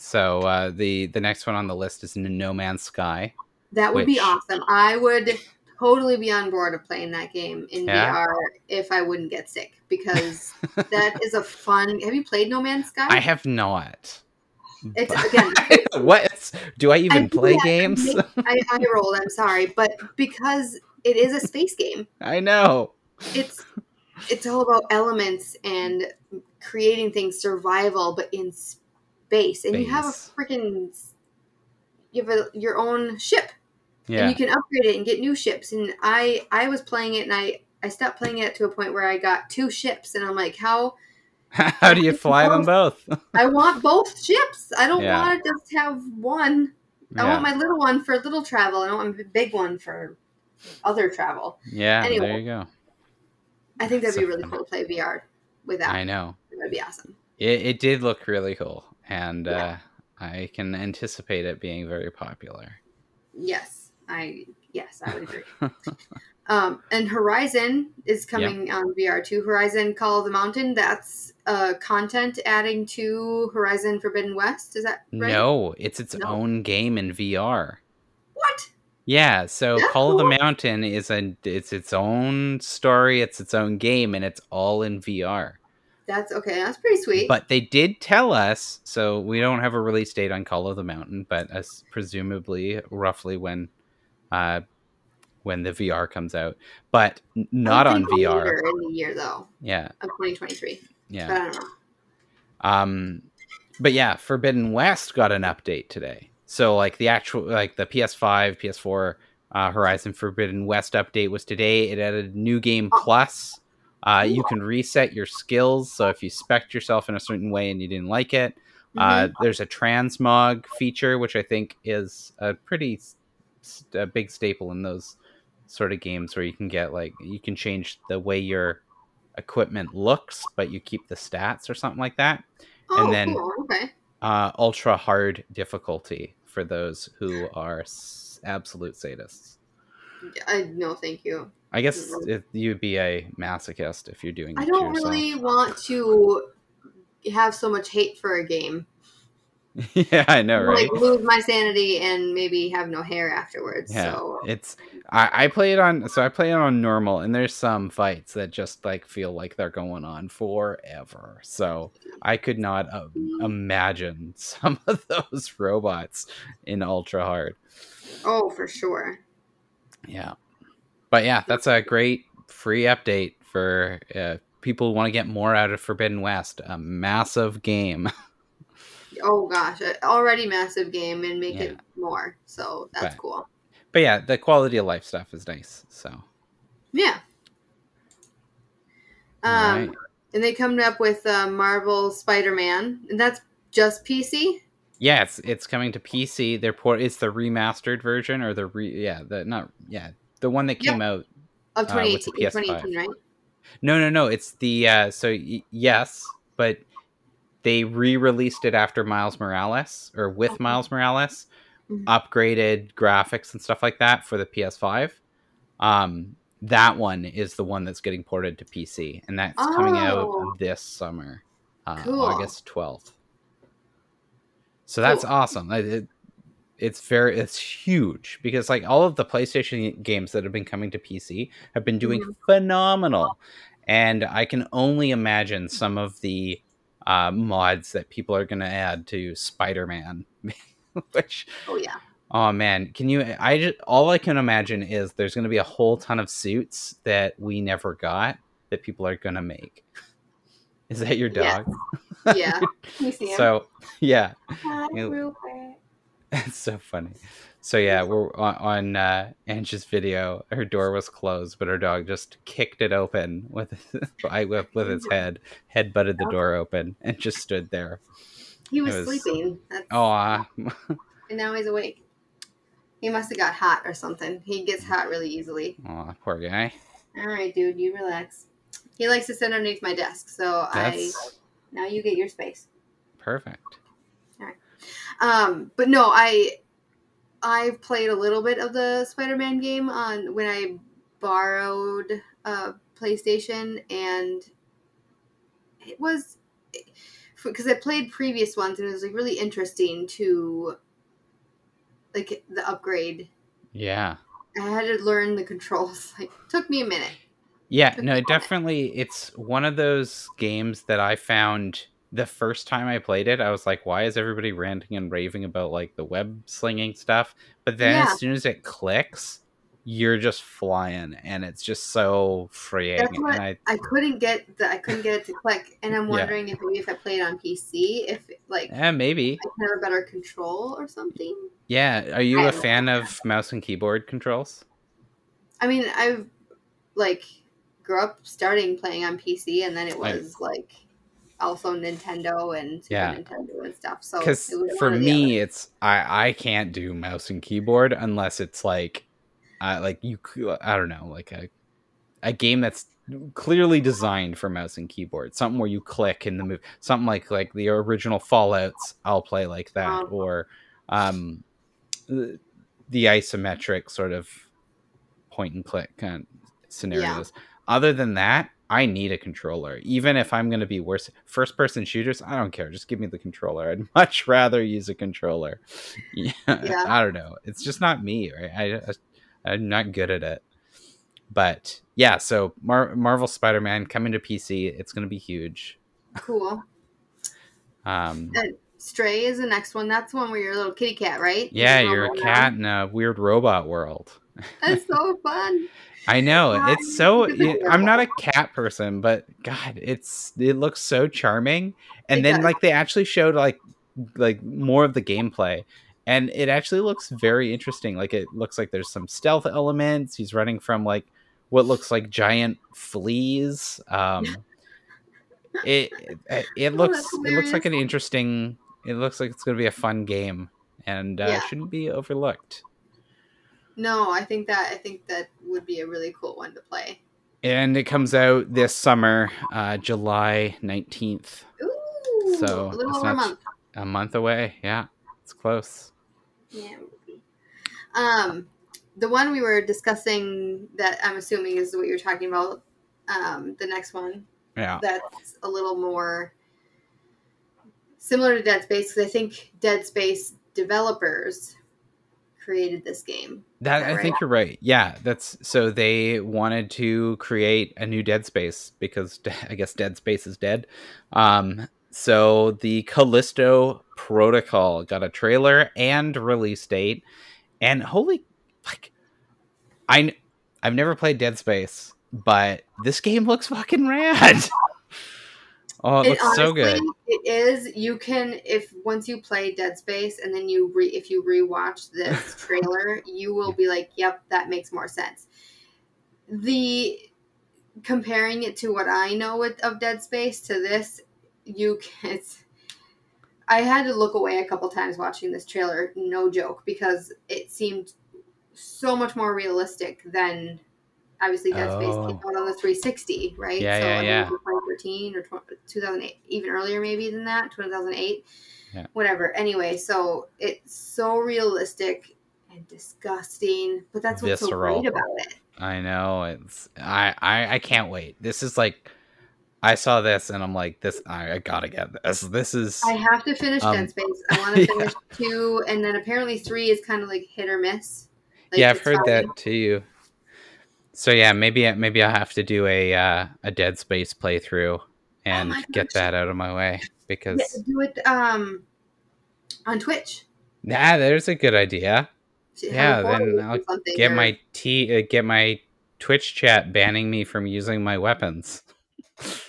So uh, the the next one on the list is No Man's Sky. that would be awesome. I would totally be on board of playing that game in Yeah? VR if I wouldn't get sick because that is a fun. Have you played No Man's Sky? I have not. It's again. what do I even I- play yeah, games? I, I rolled. I'm sorry, but because it is a space game, I know. it's it's all about elements and creating things, survival, but in space. Base, and you have a freaking you have a, your own ship, and you can upgrade it and get new ships. And I I was playing it, and I I stopped playing it to a point where I got two ships, and I'm like, how How do you fly them both? I want both ships. I don't Yeah. want to just have one. I yeah. want my little one for little travel. I don't want my big one for other travel. yeah. anyway. There you go. I think that'd So be really cool to play VR with that. I know. That'd be awesome. It, it did look really cool, and Yeah. uh, I can anticipate it being very popular. Yes, I yes I would agree. um, and Horizon is coming on VR too. Horizon Call of the Mountain. That's uh, content adding to Horizon Forbidden West. Is that right? No, it's its No. own game in VR. What? Yeah, so That's Call of the Mountain is a it's its own story, it's its own game, and it's all in VR. That's okay. That's pretty sweet. But they did tell us, so we don't have a release date on Call of the Mountain, but as presumably roughly when uh when the VR comes out. But not on VR. later in the year though Yeah, of 2023. yeah. But I don't know. Um, but yeah, Forbidden West got an update today. So like the actual like the PS5, PS4 uh, Horizon Forbidden West update was today. It added New Game Plus. Uh, you can reset your skills. So if you spec yourself in a certain way and you didn't like it, uh, Mhm. there's a transmog feature, which I think is a pretty s- s- a big staple in those sort of games where you can get like you can change the way your equipment looks, but you keep the stats or something like that. oh, and then- cool. Okay. Uh, ultra hard difficulty for those who are s- absolute sadists. I no, thank you. I guess Mhm. it, you'd be a masochist if you're doing. It I don't really want to have so much hate for a game. yeah, I know, right? Like lose my sanity and maybe have no hair afterwards. Yeah, So it's I, I play it on so I play it on normal and there's some fights that just like feel like they're going on forever. So I could not uh, imagine some of those robots in ultra hard. oh, for sure. Yeah, but yeah, that's a great free update for uh, people who want to get more out of Forbidden West. A massive game. Oh gosh, already massive game and make Yeah. it more. So that's But- cool. But yeah, the quality of life stuff is nice. So Yeah. Um, Alright. and they come up with uh, Marvel Spider-Man, and that's just PC. Yeah, it's it's coming to PC. They're port. It's the remastered version or the re. Yeah, the not. Yeah, the one that Yep. came out. Of Uh, 2018, PS5. 2018 right? No, no, no. It's the. uh So y- yes, but they re-released it after Miles Morales or with Okay. Miles Morales, Mhm. upgraded graphics and stuff like that for the PS5. Um, that one is the one that's getting ported to PC, and that's coming Oh. out this summer. uh, Cool. August twelfth. So that's Cool. awesome. It- it's very it's huge because like all of the PlayStation games that have been coming to PC have been doing Mhm. phenomenal, and I can only imagine some of the uh, mods that people are going to add to Spider-Man, which Oh yeah. Oh man, can you? I just all I can imagine is there's going to be a whole ton of suits that we never got that people are going to make. Is that your dog? Yeah. Him? So yeah, Hi, it's so funny. So yeah, we're on, on uh, Ange's video. Her door was closed, but her dog just kicked it open with I with, with its head, head butted the door open, and just stood there. He was, was- sleeping. Oh, and now he's awake. He must have got hot or something. He gets hot really easily. aw, poor guy. All right, dude, you relax. He likes to sit underneath my desk, so I now you get your space. perfect. Um, but no, I I've played a little bit of the Spider-Man game on when I borrowed a PlayStation, and it was because I played previous ones, and it was like really interesting to like the upgrade. Yeah. I had to learn the controls. Like, took me a minute. Yeah, no, definitely. It's one of those games that I found the first time I played it. I was like, why is everybody ranting and raving about like the web slinging stuff? But then Yeah. as soon as it clicks, you're just flying and it's just so freeing. That's what and I, I couldn't get the I couldn't get it to click, and I'm Yeah. wondering if maybe if I played on PC, if like yeah, maybe. I can have a better control or something. Yeah. Are you I a fan know. of mouse and keyboard controls? I mean, I've like grew up starting playing on PC, and then it was like also Nintendo and Super Yeah. Nintendo and stuff. So Because for me, it's I I can't do mouse and keyboard unless it's like, uh, like you I don't know like a a game that's clearly designed for mouse and keyboard, something where you click in the move, something like like the original Fallout's. I'll play like that, Oh. or um, the, the isometric sort of point and click kind of scenarios. Other than that. I need a controller. Even if I'm going to be worse, first person shooters, I don't care. Just give me the controller. I'd much rather use a controller. Yeah, Yeah. I don't know. It's just not me, right? I, I I'm not good at it. But yeah, so Mar- Marvel Spider-Man coming to PC, it's going to be huge. cool. Um, And Stray is the next one. That's the one where you're a little kitty cat, right? Yeah, you're a cat around. in a weird robot world. That's so fun. I know it's so. adorable. I'm not a cat person, but God, it's it looks so charming. And It then does. like they actually showed like like more of the gameplay, and it actually looks very interesting. Like it looks like there's some stealth elements. He's running from like what looks like giant fleas. Um, it it, it Oh, looks that's it looks like an interesting. It looks like it's going to be a fun game, and uh, Yeah. shouldn't be overlooked. No, I think that I think that would be a really cool one to play. And it comes out this summer, uh, July 19th. Ooh, So, a little over a month. A month away. Yeah, it's close. Yeah. it would be. Um, the one we were discussing that I'm assuming is what you're talking about. Um, the next one Yeah. that's a little more similar to Dead Space because I think Dead Space developers created this game. That that I think you're right. Yeah, that's so they wanted to create a new Dead Space because I guess Dead Space is dead. Um, so the Callisto Protocol got a trailer and release date, and holy, like, I I've never played Dead Space, but this game looks fucking rad. oh, it, looks so good. It is. You can if once you play Dead Space and then you re if you rewatch this trailer, you will be like, "Yep, that makes more sense." The comparing it to what I know with, of Dead Space to this, you can. It's, I had to look away a couple times watching this trailer, no joke, because it seemed so much more realistic than obviously Dead Space Oh. came out on the 360, right? Yeah, so yeah, I yeah. 2013 or tw- 2008, even earlier maybe than that, 2008. Yeah. Whatever. Anyway, so it's so realistic and disgusting, but that's what's Visceral. so great about it. I know it's I, I I can't wait. This is like I saw this and I'm like, this I, I gotta get this. This is I have to finish Um, Dead Space. I want to yeah. finish two, and then apparently three is kind of like hit or miss. Like, yeah, I've heard that too. So yeah, maybe maybe I'll have to do a uh, a Dead Space playthrough and Oh get that out of my way because Yeah, do it um on Twitch. yeah, there's a good idea. Yeah, then I'll Get or- my t uh, get my Twitch chat banning me from using my weapons.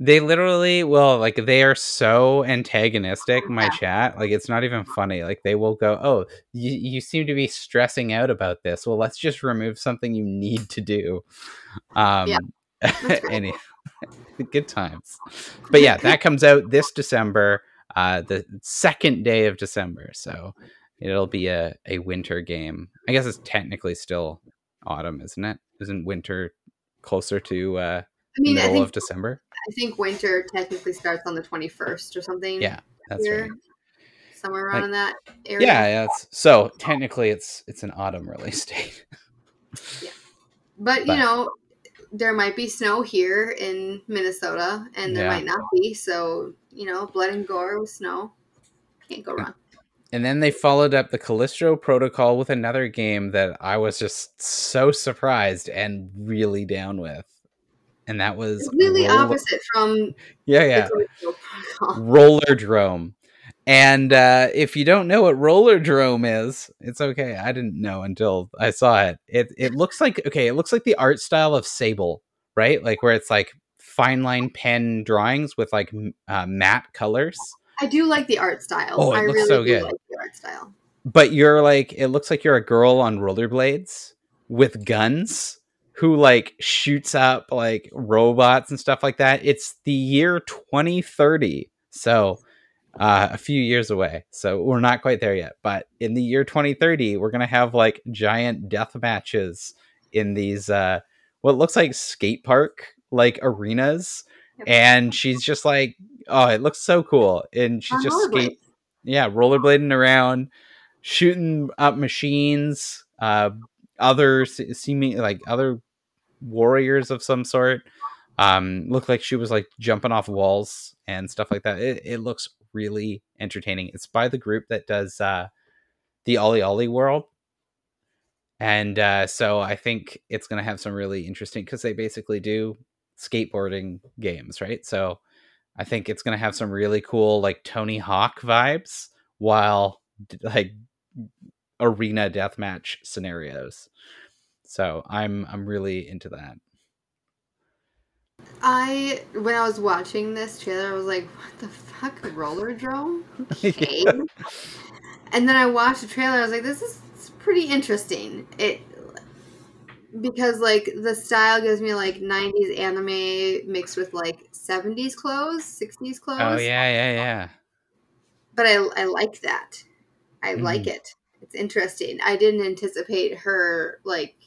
They literally will like they are so antagonistic. My chat like it's not even funny. Like they will go, "Oh, you you seem to be stressing out about this. Well, let's just remove something you need to do." Um, Yeah, any good times. But yeah, that comes out this December, uh, the second day of December. So it'll be a a winter game. I guess it's technically still autumn, isn't it? Isn't winter closer to uh, I mean, middle of December? I think winter technically starts on the twenty first or something. Yeah, that's here, right. somewhere around Like- in that area. Yeah, yeah. It's, so technically, it's it's an autumn release date. But, But- you know, there might be snow here in Minnesota, and there Yeah. might not be. So, you know, blood and gore with snow can't go wrong. And then they followed up the Callisto Protocol with another game that I was just so surprised and really down with. And that was really Roller- opposite from Yeah, yeah. Rollerdrome. And uh, if you don't know what Rollerdrome is, it's okay. I didn't know until I saw it. It it looks like okay. It looks like the art style of Sable, right? Like where it's like fine line pen drawings with like uh, matte colors. I do like the art style. Oh, it I looks really so do good. like the art style. but you're like it looks like you're a girl on rollerblades with guns who like shoots up like robots and stuff like that it's the year 2030 so uh, a few years away. So we're not quite there yet but in the year 2030 we're gonna have like giant death matches in these uh what looks like skate park like arenas. Yep. and she's just like oh it looks so cool. And she's On just skate yeah rollerblading around shooting up machines uh other se- seeming like other warriors of some sort um look like she was like jumping off walls and stuff like that. It, it looks really entertaining. It's by the group that does uh the OlliOlli World. And uh so i think it's gonna have some really interesting because they basically do skateboarding games right? So i think it's gonna have some really cool like tony hawk vibes while like arena deathmatch scenarios so i'm i'm really into that I when I was watching this trailer, I was like, "What the fuck, roller drone?" Yeah. Okay. and then I watched the trailer. I was like, "This is pretty interesting." It because like the style gives me like '90s anime mixed with like '70s clothes, '60s clothes. oh yeah yeah yeah But I I like that. I Mm-hmm. like it. It's interesting. I didn't anticipate her like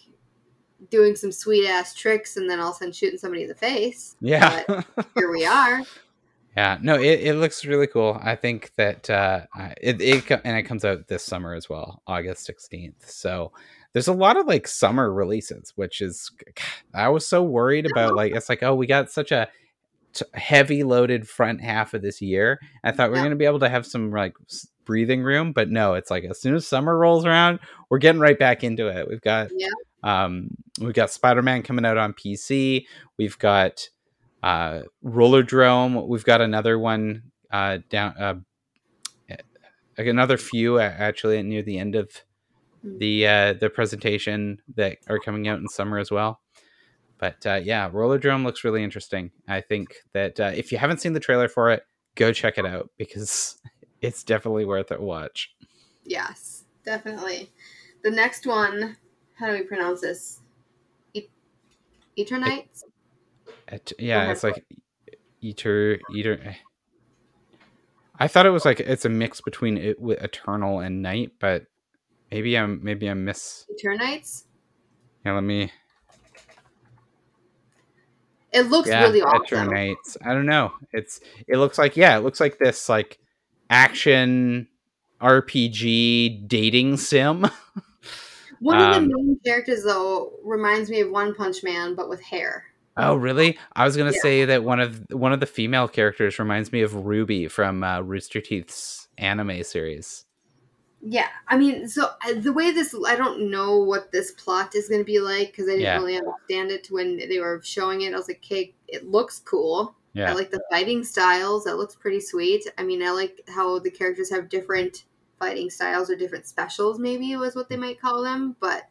doing some sweet ass tricks and then all of a sudden shooting somebody in the face. yeah Here we are. Yeah, no, it, it looks really cool. I think that uh, it, it and it comes out this summer as well, August sixteenth. So there's a lot of like summer releases, which is I was so worried about. Like it's like oh, we got such a t- heavy loaded front half of this year. I thought we Yeah. are gonna be able to have some like s- breathing room, but no, it's like as soon as summer rolls around, we're getting right back into it. We've got Yeah. Um, we've got Spider Man coming out on PC. We've got uh, Rollerdrome. We've got another one uh, down, uh, another few actually near the end of Hmm. the uh, the presentation that are coming out in summer as well. But uh, yeah, Rollerdrome looks really interesting. I think that uh, if you haven't seen the trailer for it, go check it out because it's definitely worth a watch. Yes, definitely. The next one, how do we pronounce this? E- Eternights? Et- yeah, it's like eater eater. Eh. I thought it was like it's a mix between it with Eternal and Night, but maybe I'm maybe I'm miss. Eternights? Yeah, let me. It looks yeah, really awesome. Eternights. I don't know. It's it looks like yeah, it looks like this like action RPG dating sim. One of Um, the main characters, though, reminds me of One Punch Man, but with hair. Oh, really? I was gonna Yeah. say that one of one of the female characters reminds me of Ruby from uh, Rooster Teeth's anime series. Yeah, I mean, so uh, the way this, I don't know what this plot is going to be like because I didn't Yeah. really understand it when they were showing it. I was like, okay, it looks cool. I like the fighting styles. That looks pretty sweet. I mean, I like how the characters have different fighting styles or different specials, maybe was what they might call them. But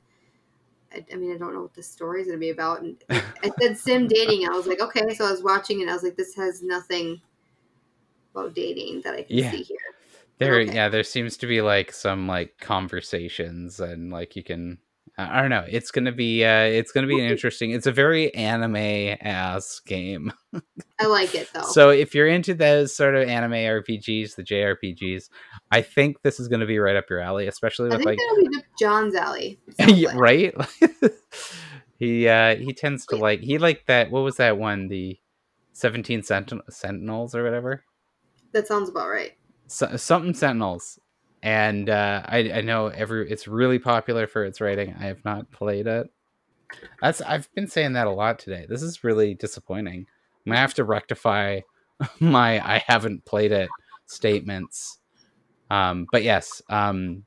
I, I mean, I don't know what the story is going to be about. And I said sim dating. I was like, okay. So I was watching it. I was like, this has nothing about dating that I can Yeah. see here. there. okay. Yeah, there seems to be like some like conversations and like you can. I don't know. It's gonna be. uh It's gonna be an interesting. It's a very anime ass game. I like it though. So if you're into those sort of anime RPGs, the JRPGs, I think this is going to be right up your alley, especially I with think like be John's alley. Yeah, right. he uh he tends to like he liked that. What was that one? The seventeen Sentin- Sentinels or whatever. That sounds about right. So, something Sentinels. And uh, I, I know every it's really popular for its rating. I have not played it. That's I've been saying that a lot today. This is really disappointing. I'm gonna have to rectify my I haven't played it statements. Um, but yes, um,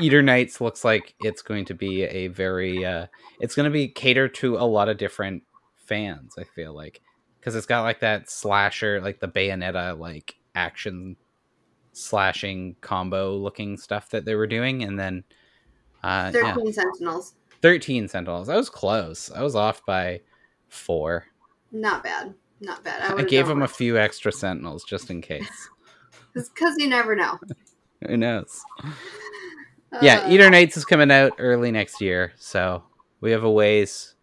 Eternights looks like it's going to be a very uh, it's going to be catered to a lot of different fans. I feel like because it's got like that slasher, like the Bayonetta like action slashing combo looking stuff that they were doing, and then uh, yeah, Thirteen Sentinels. thirteen Sentinels. I was close. I was off by four. Not bad. Not bad. I, would've gave him a few extra Sentinels just in case. because you never know. Who knows? yeah, Uh, Eternights is coming out early next year, so we have a ways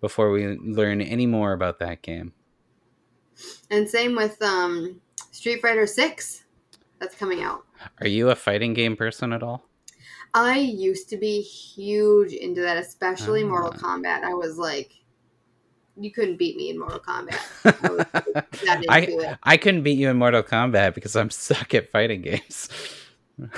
before we learn any more about that game. And same with um, Street Fighter Six. That's coming out. Are you a fighting game person at all? I used to be huge into that, especially Mortal Ah. Kombat. I was like, you couldn't beat me in Mortal Kombat. I I. I couldn't beat you in Mortal Kombat because I'm stuck at fighting games.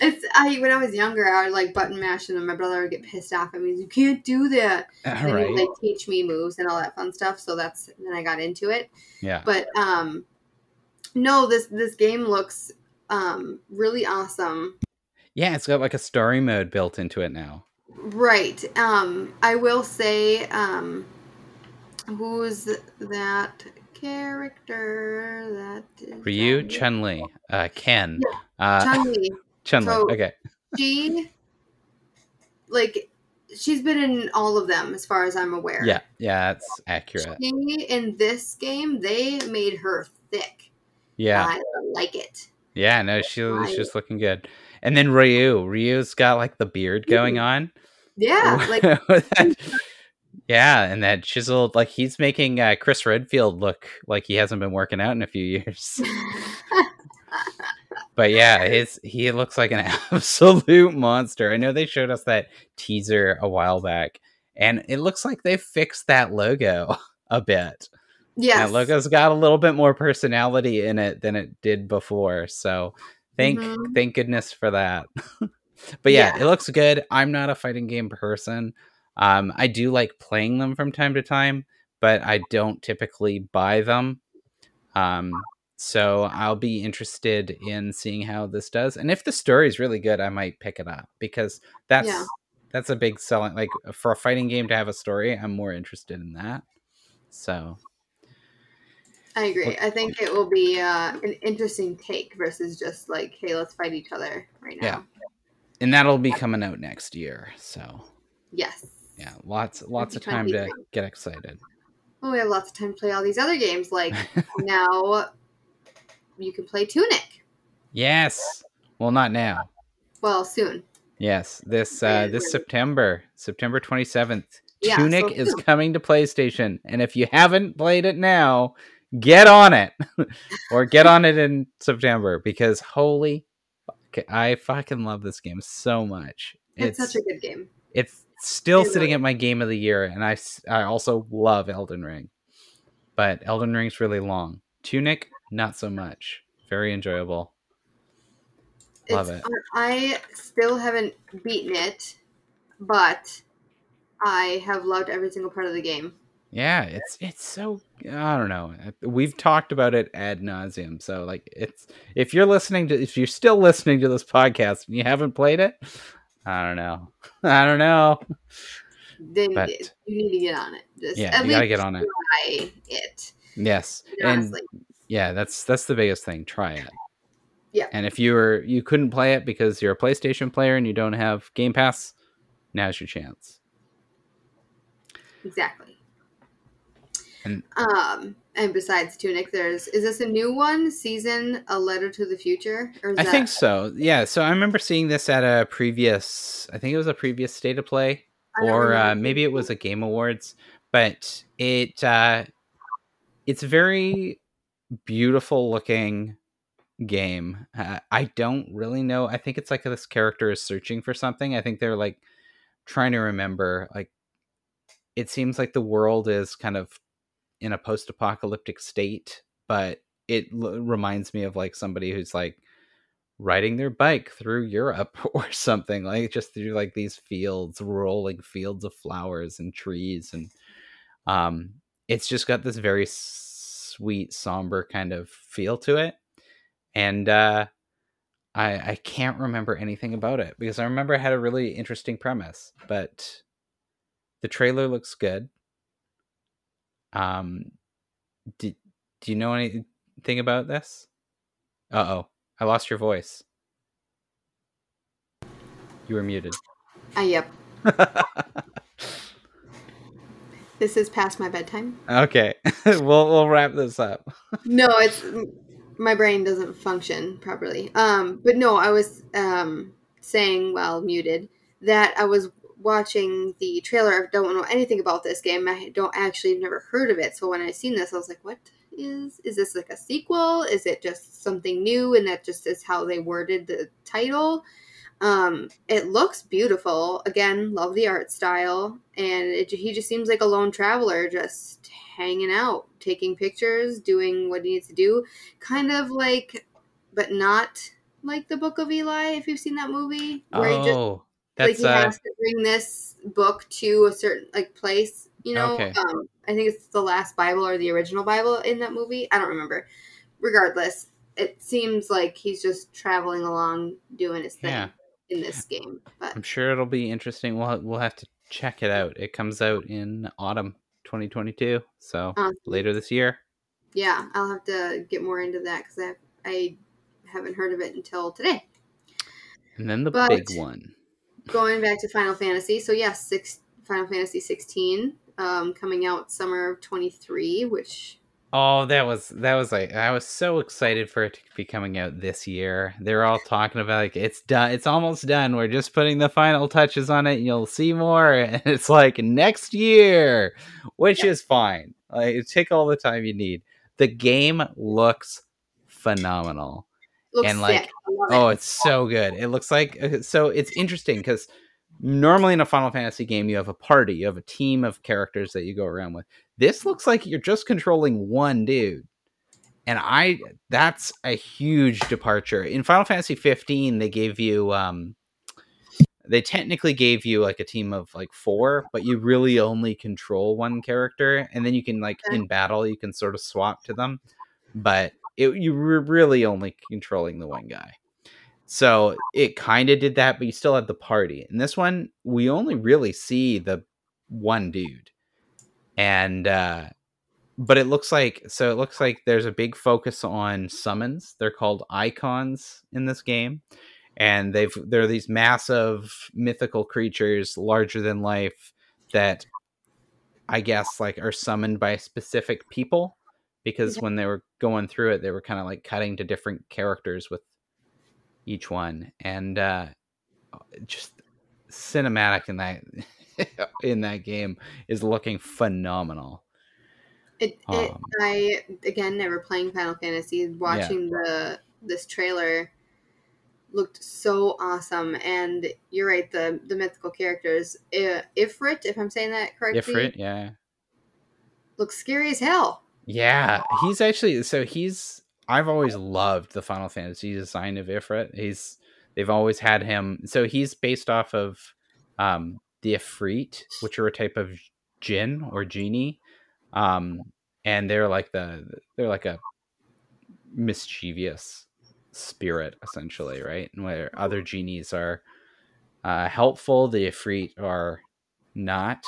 It's I when I was younger, I would like button mash, and my brother would get pissed off at me. You can't do that. all and he right. would like teach me moves and all that fun stuff. So that's then I got into it. Yeah. But um, no, this this game looks um really awesome. Yeah, it's got like a story mode built into it now. Right. Um, I will say, um, who's that character? That is Ryu, Chun Li, uh, Ken, uh, Chun-Li. Chun Li. so- Okay. She, like, she's been in all of them as far as I'm aware. Yeah, yeah, that's accurate. She, in this game, they made her thick. Yeah, I like it. yeah. No, she was just looking good. And then Ryu, Ryu's got like the beard going on. Yeah, like That- yeah, and that chiseled like he's making uh, Chris Redfield look like he hasn't been working out in a few years. But yeah, his he looks like an absolute monster. I know they showed us that teaser a while back, and it looks like they fixed that logo a bit. That logo's got a little bit more personality in it than it did before. So thank Mhm. thank goodness for that. but yeah, Yeah. it looks good. I'm not a fighting game person. Um, I do like playing them from time to time, but I don't typically buy them. Um, so I'll be interested in seeing how this does, and if the story is really good, I might pick it up because that's Yeah. that's a big selling. Like for a fighting game to have a story, I'm more interested in that. So I agree. I think it will be uh, an interesting take versus just like, hey, let's fight each other right now. Yeah. and that'll be coming out next year. So Yes. yeah, lots lots of time to get excited. Well, we have lots of time to play all these other games. Like now, you can play Tunic. yes. Well, not now. Well, soon. Yes, this uh, this September, September twenty seventh, Yeah, Tunic so is coming to PlayStation, and if you haven't played it now, get on it, or get on it in September because holy, fuck, I fucking love this game so much. It's, such a good game. it's still It sitting at my game of the year, and I I also love Elden Ring, but Elden Ring's really long. Tunic, not so much. Very enjoyable. Love it's, it. I still haven't beaten it, but I have loved every single part of the game. Yeah, it's it's so I don't know. We've talked about it ad nauseum. So like, it's if you're listening to if you're still listening to this podcast and you haven't played it, I don't know. I don't know. Then but, you need to get on it. Just yeah, you gotta get on it. Try it. Yes, Honestly. and yeah, that's that's the biggest thing. Try it. Yeah. And if you were you couldn't play it because you're a PlayStation player and you don't have Game Pass, now's your chance. Exactly. And um, and besides Tunic, there's is this a new one? Season a letter to the future? Or I that... think so. Yeah. So I remember seeing this at a previous. I think it was a previous state of play, or uh, maybe it was a Game Awards. But it uh, it's very beautiful looking game. Uh, I don't really know. I think it's like this character is searching for something. I think they're like trying to remember. Like it seems like the world is kind of in a post-apocalyptic state, but it l- reminds me of like somebody who's like riding their bike through Europe or something like just through like these fields, rolling fields of flowers and trees and um it's just got this very sweet somber kind of feel to it. And uh I I can't remember anything about it because I remember it had a really interesting premise, but the trailer looks good. Um, do, do you know anything about this? Uh oh, I lost your voice. You were muted. Ah, uh, yep. this is past my bedtime. Okay, we'll we'll wrap this up. no, it's my brain doesn't function properly. Um, but no, I was um saying while muted that I was watching the trailer, I don't know anything about this game. I don't actually never heard of it. So when I seen this, I was like, "What is? Is this like a sequel? Is it just something new?" And that just is how they worded the title. Um, it looks beautiful. Again, love the art style, and it, he just seems like a lone traveler, just hanging out, taking pictures, doing what he needs to do, kind of like, but not like the Book of Eli. If you've seen that movie, where oh. he just that's, like he uh, has to bring this book to a certain like place. You know, okay. um, I think it's the last Bible or the original Bible in that movie. I don't remember. Regardless, it seems like he's just traveling along doing his thing yeah. in this game. But I'm sure it'll be interesting. We'll we'll have to check it out. It comes out in autumn 2022, so um, later this year. Yeah, I'll have to get more into that because I I haven't heard of it until today. And then the but, big one going back to Final Fantasy. So yes, six Final Fantasy 16 um, coming out summer of 23, which Oh, that was that was like I was so excited for it to be coming out this year. They're all talking about like it's done, it's almost done. We're just putting the final touches on it, and you'll see more. And it's like next year, which is fine. Like take all the time you need. The game looks phenomenal and like oh it's so good. It looks like uh, so it's interesting because normally in a final fantasy game you have a party you have a team of characters that you go around with. This looks like you're just controlling one dude. And i that's a huge departure. In final fantasy 15 they gave you um they technically gave you like a team of like four but you really only control one character and then you can like in battle you can sort of swap to them. But it, you were really only controlling the one guy. So it kind of did that, but you still had the party. In this one, we only really see the one dude. And uh but it looks like so it looks like there's a big focus on summons. They're called icons in this game. And they've they're these massive mythical creatures larger than life that I guess like are summoned by specific people because yeah. when they were going through it, they were kind of like cutting to different characters with each one, and uh, just cinematic in that in that game is looking phenomenal. It, it um, I again never playing Final Fantasy, watching yeah. the this trailer looked so awesome and you're right the the mythical characters uh, ifrit if i'm saying that correctly ifrit yeah looks scary as hell yeah, he's actually so he's I've always loved the Final Fantasy design of Ifrit. He's they've always had him so he's based off of um the Ifrit, which are a type of jinn or genie, um, and they're like the they're like a mischievous spirit essentially, right? And where other genies are uh, helpful, the Ifrit are not.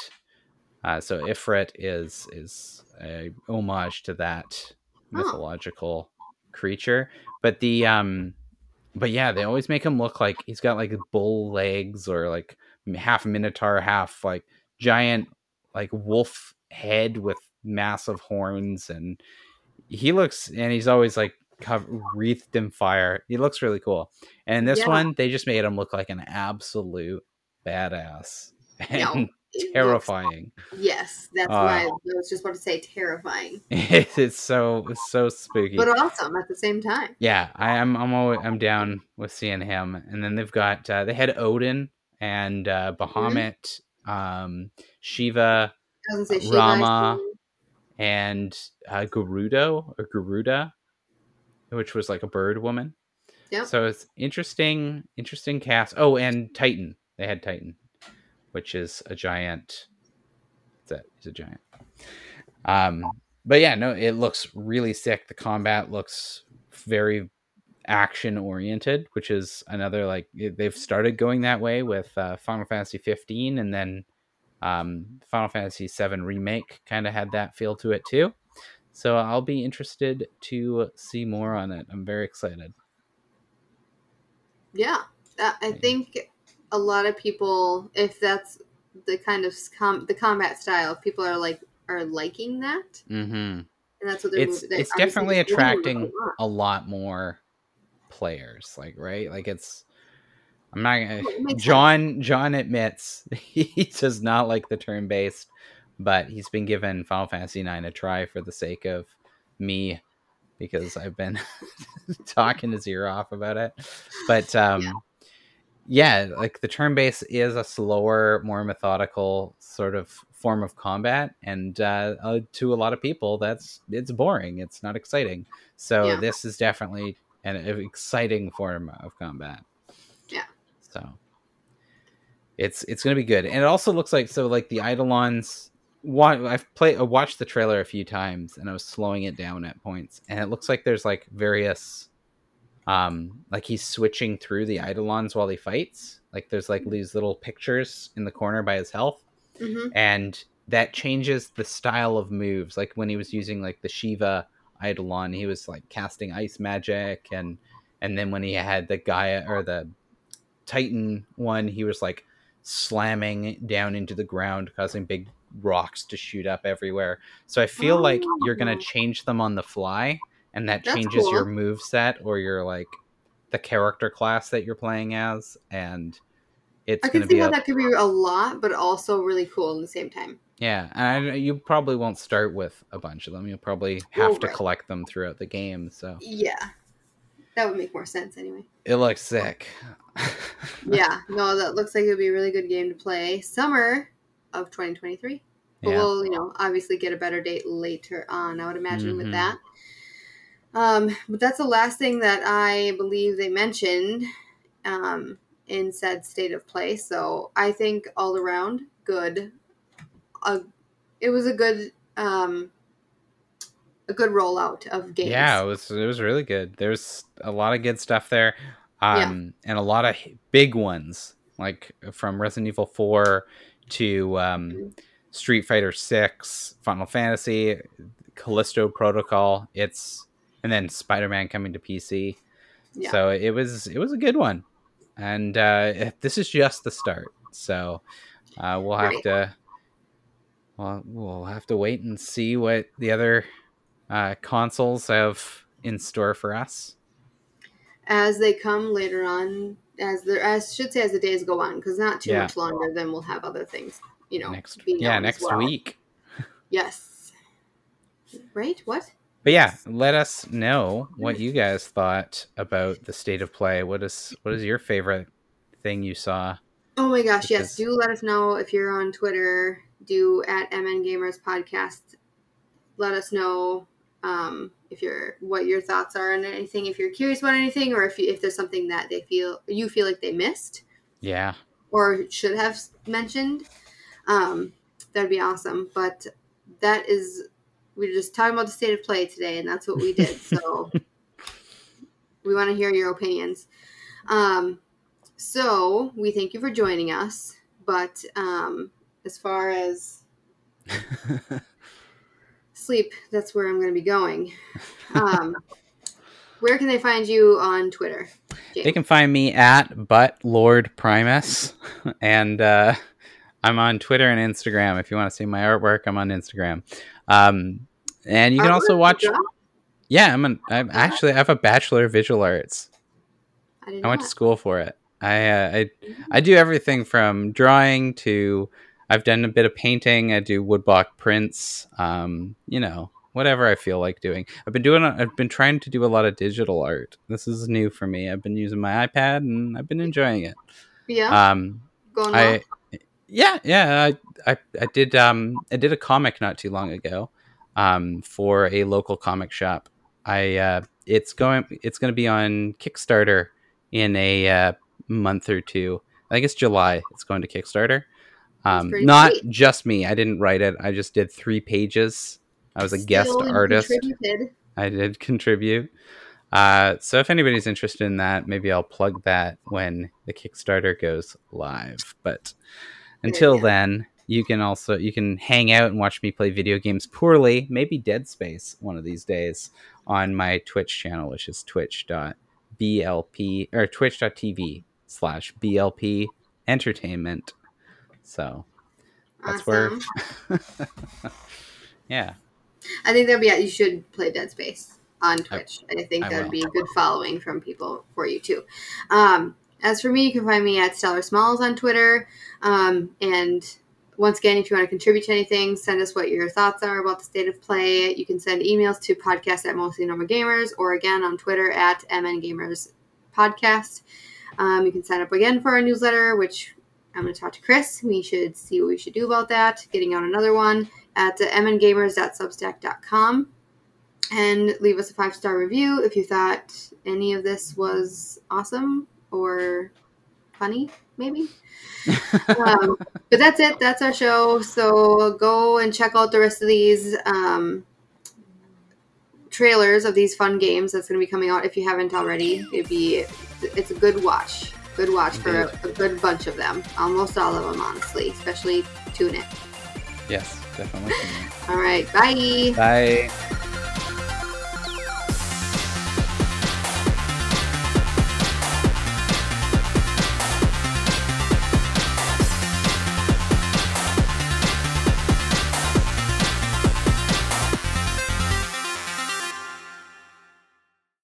Uh, so Ifrit is is a homage to that mythological creature, but the um, but yeah, they always make him look like he's got like bull legs or like half minotaur, half like giant like wolf head with massive horns, and he looks and he's always like wreathed in fire. He looks really cool. And this Yeah. one, they just made him look like an absolute badass and No, it looks- terrifying. Yes, that's Uh, why I was just about to say terrifying, it's so it's so spooky. but awesome at the same time. yeah, I am. I'm always, I'm down with seeing him. And then they've got uh, they had Odin and uh, Bahamut, um, Shiva, Shiva, Ramuh. I and uh, Gerudo or Garuda, which was like a bird woman. Yep. So it's interesting, interesting cast. Oh, and Titan. They had Titan, which is a giant. That? He's a giant. Um, but yeah, no, it looks really sick. The combat looks very action oriented, which is another like they've started going that way with uh, Final Fantasy 15, and then um, Final Fantasy 7 remake kind of had that feel to it too. So I'll be interested to see more on it. I'm very excited. Yeah, uh, I think a lot of people, if that's the kind of com- the combat style, people are like are liking that, hmm and that's what they're. It's they're it's definitely attracting a lot more players. Like right, like it's. I'm not gonna. John John admits he does not like the turn based, but he's been given Final Fantasy IX a try for the sake of me, because I've been talking his ear off about it. But um, yeah. Like the turn base is a slower, more methodical sort of form of combat, and uh, uh, to a lot of people, that's it's boring. It's not exciting. So Yeah. this is definitely an, an exciting form of combat. Yeah. So it's it's gonna be good, and it also looks like so like the Eidolons. One, I've played, I watched the trailer a few times, and I was slowing it down at points, and it looks like there's like various, um, like he's switching through the Eidolons while he fights. Like there's like these little pictures in the corner by his health, Mhm. and that changes the style of moves. Like when he was using like the Shiva Eidolon, he was like casting ice magic, and and then when he had the Gaia or the Titan one, he was like slamming down into the ground, causing big rocks to shoot up everywhere. So I feel like you're gonna Oh. change them on the fly, and that That's changes your move set or your like the character class that you're playing as, and it's I can see be how a, that could be a lot, but also really cool in the same time. yeah. And I, you probably won't start with a bunch of them. You'll probably have to right. collect them throughout the game. So Yeah, that would make more sense anyway. it looks sick. yeah, no, that looks like it would be a really good game to play summer of 2023. But Yeah. we'll, you know, obviously get a better date later on. I would imagine Mhm. with that. Um, but that's the last thing that I believe they mentioned um, in said state of play. So I think all around good. Uh, it was a good, um, a good rollout of games. Yeah, it was it was really good. There's a lot of good stuff there, um, and a lot of big ones like from Resident Evil Four to um, Mhm. Street Fighter Six, Final Fantasy, Callisto Protocol. It's and then Spider Man coming to PC. Yeah. So it was it was a good one, and uh, this is just the start. So uh, we'll have Right. to well we'll have to wait and see what the other uh, consoles have in store for us. as they come later on, as the as should say as the days go on, because not too Yeah. much longer, then we'll have other things, you know, next yeah next well. week. Yes. Right? What? But yeah, let us know what you guys thought about the state of play. What is what is your favorite thing you saw? Oh my gosh, yes. Do let us know if you're on Twitter. Do at MN Gamers Podcast. Let us know um, if you're what your thoughts are on anything. If you're curious about anything, or if you, if there's something that they feel you feel like they missed. Yeah, or should have mentioned, um, that'd be awesome. But that is, we are just talking about the state of play today, and that's what we did. So we want to hear your opinions. Um, so we thank you for joining us. But um, as far as sleep, that's where I'm going to be going. Um, where can they find you on Twitter? They can find me at but Lord Primus, and uh, I'm on Twitter and Instagram. If you want to see my artwork, I'm on Instagram. Um, and you can also watch. Yeah, I'm an. I'm actually I have a bachelor of visual arts. I, I went to school for it. I uh, I I do everything from drawing to I've done a bit of painting. I do woodblock prints. Um, you know, whatever I feel like doing. I've been doing. I've been trying to do a lot of digital art. This is new for me. I've been using my iPad and I've been enjoying it. Yeah. Um, Going I, well. yeah, yeah. I, I, I did. Um, I did a comic not too long ago. Um, for a local comic shop. I. Uh, it's going. It's going to be on Kickstarter in a uh, month or two. I think it's July. It's going to Kickstarter. Um, not sweet. just me. I didn't write it. I just did three pages. I was a Still guest artist. I did contribute. Uh, so if anybody's interested in that, maybe I'll plug that when the Kickstarter goes live. But until then, you can also you can hang out and watch me play video games poorly, maybe Dead Space one of these days on my Twitch channel, which is twitch.blp or twitch.tv slash blp entertainment. So that's awesome. where. yeah. I think that'd be you should play Dead Space on Twitch. I, I think that would be a good following from people for you too. Um, as for me, you can find me at Stellar Smalls on Twitter. Um, and once again, if you want to contribute to anything, send us what your thoughts are about the state of play. You can send emails to podcast at mostly normal gamers or again on Twitter at mn gamers podcast. Um, you can sign up again for our newsletter, which I'm going to talk to Chris. We should see what we should do about that. Getting out another one at mngamers.substack.com. And leave us a five star review if you thought any of this was awesome or funny, maybe. um, but that's it. That's our show. So go and check out the rest of these um, trailers of these fun games that's going to be coming out if you haven't already. It'd be it's a good watch. Good watch for a, a good bunch of them. Almost all of them, honestly, especially Tunic. Yes, definitely. all right. Bye. Bye.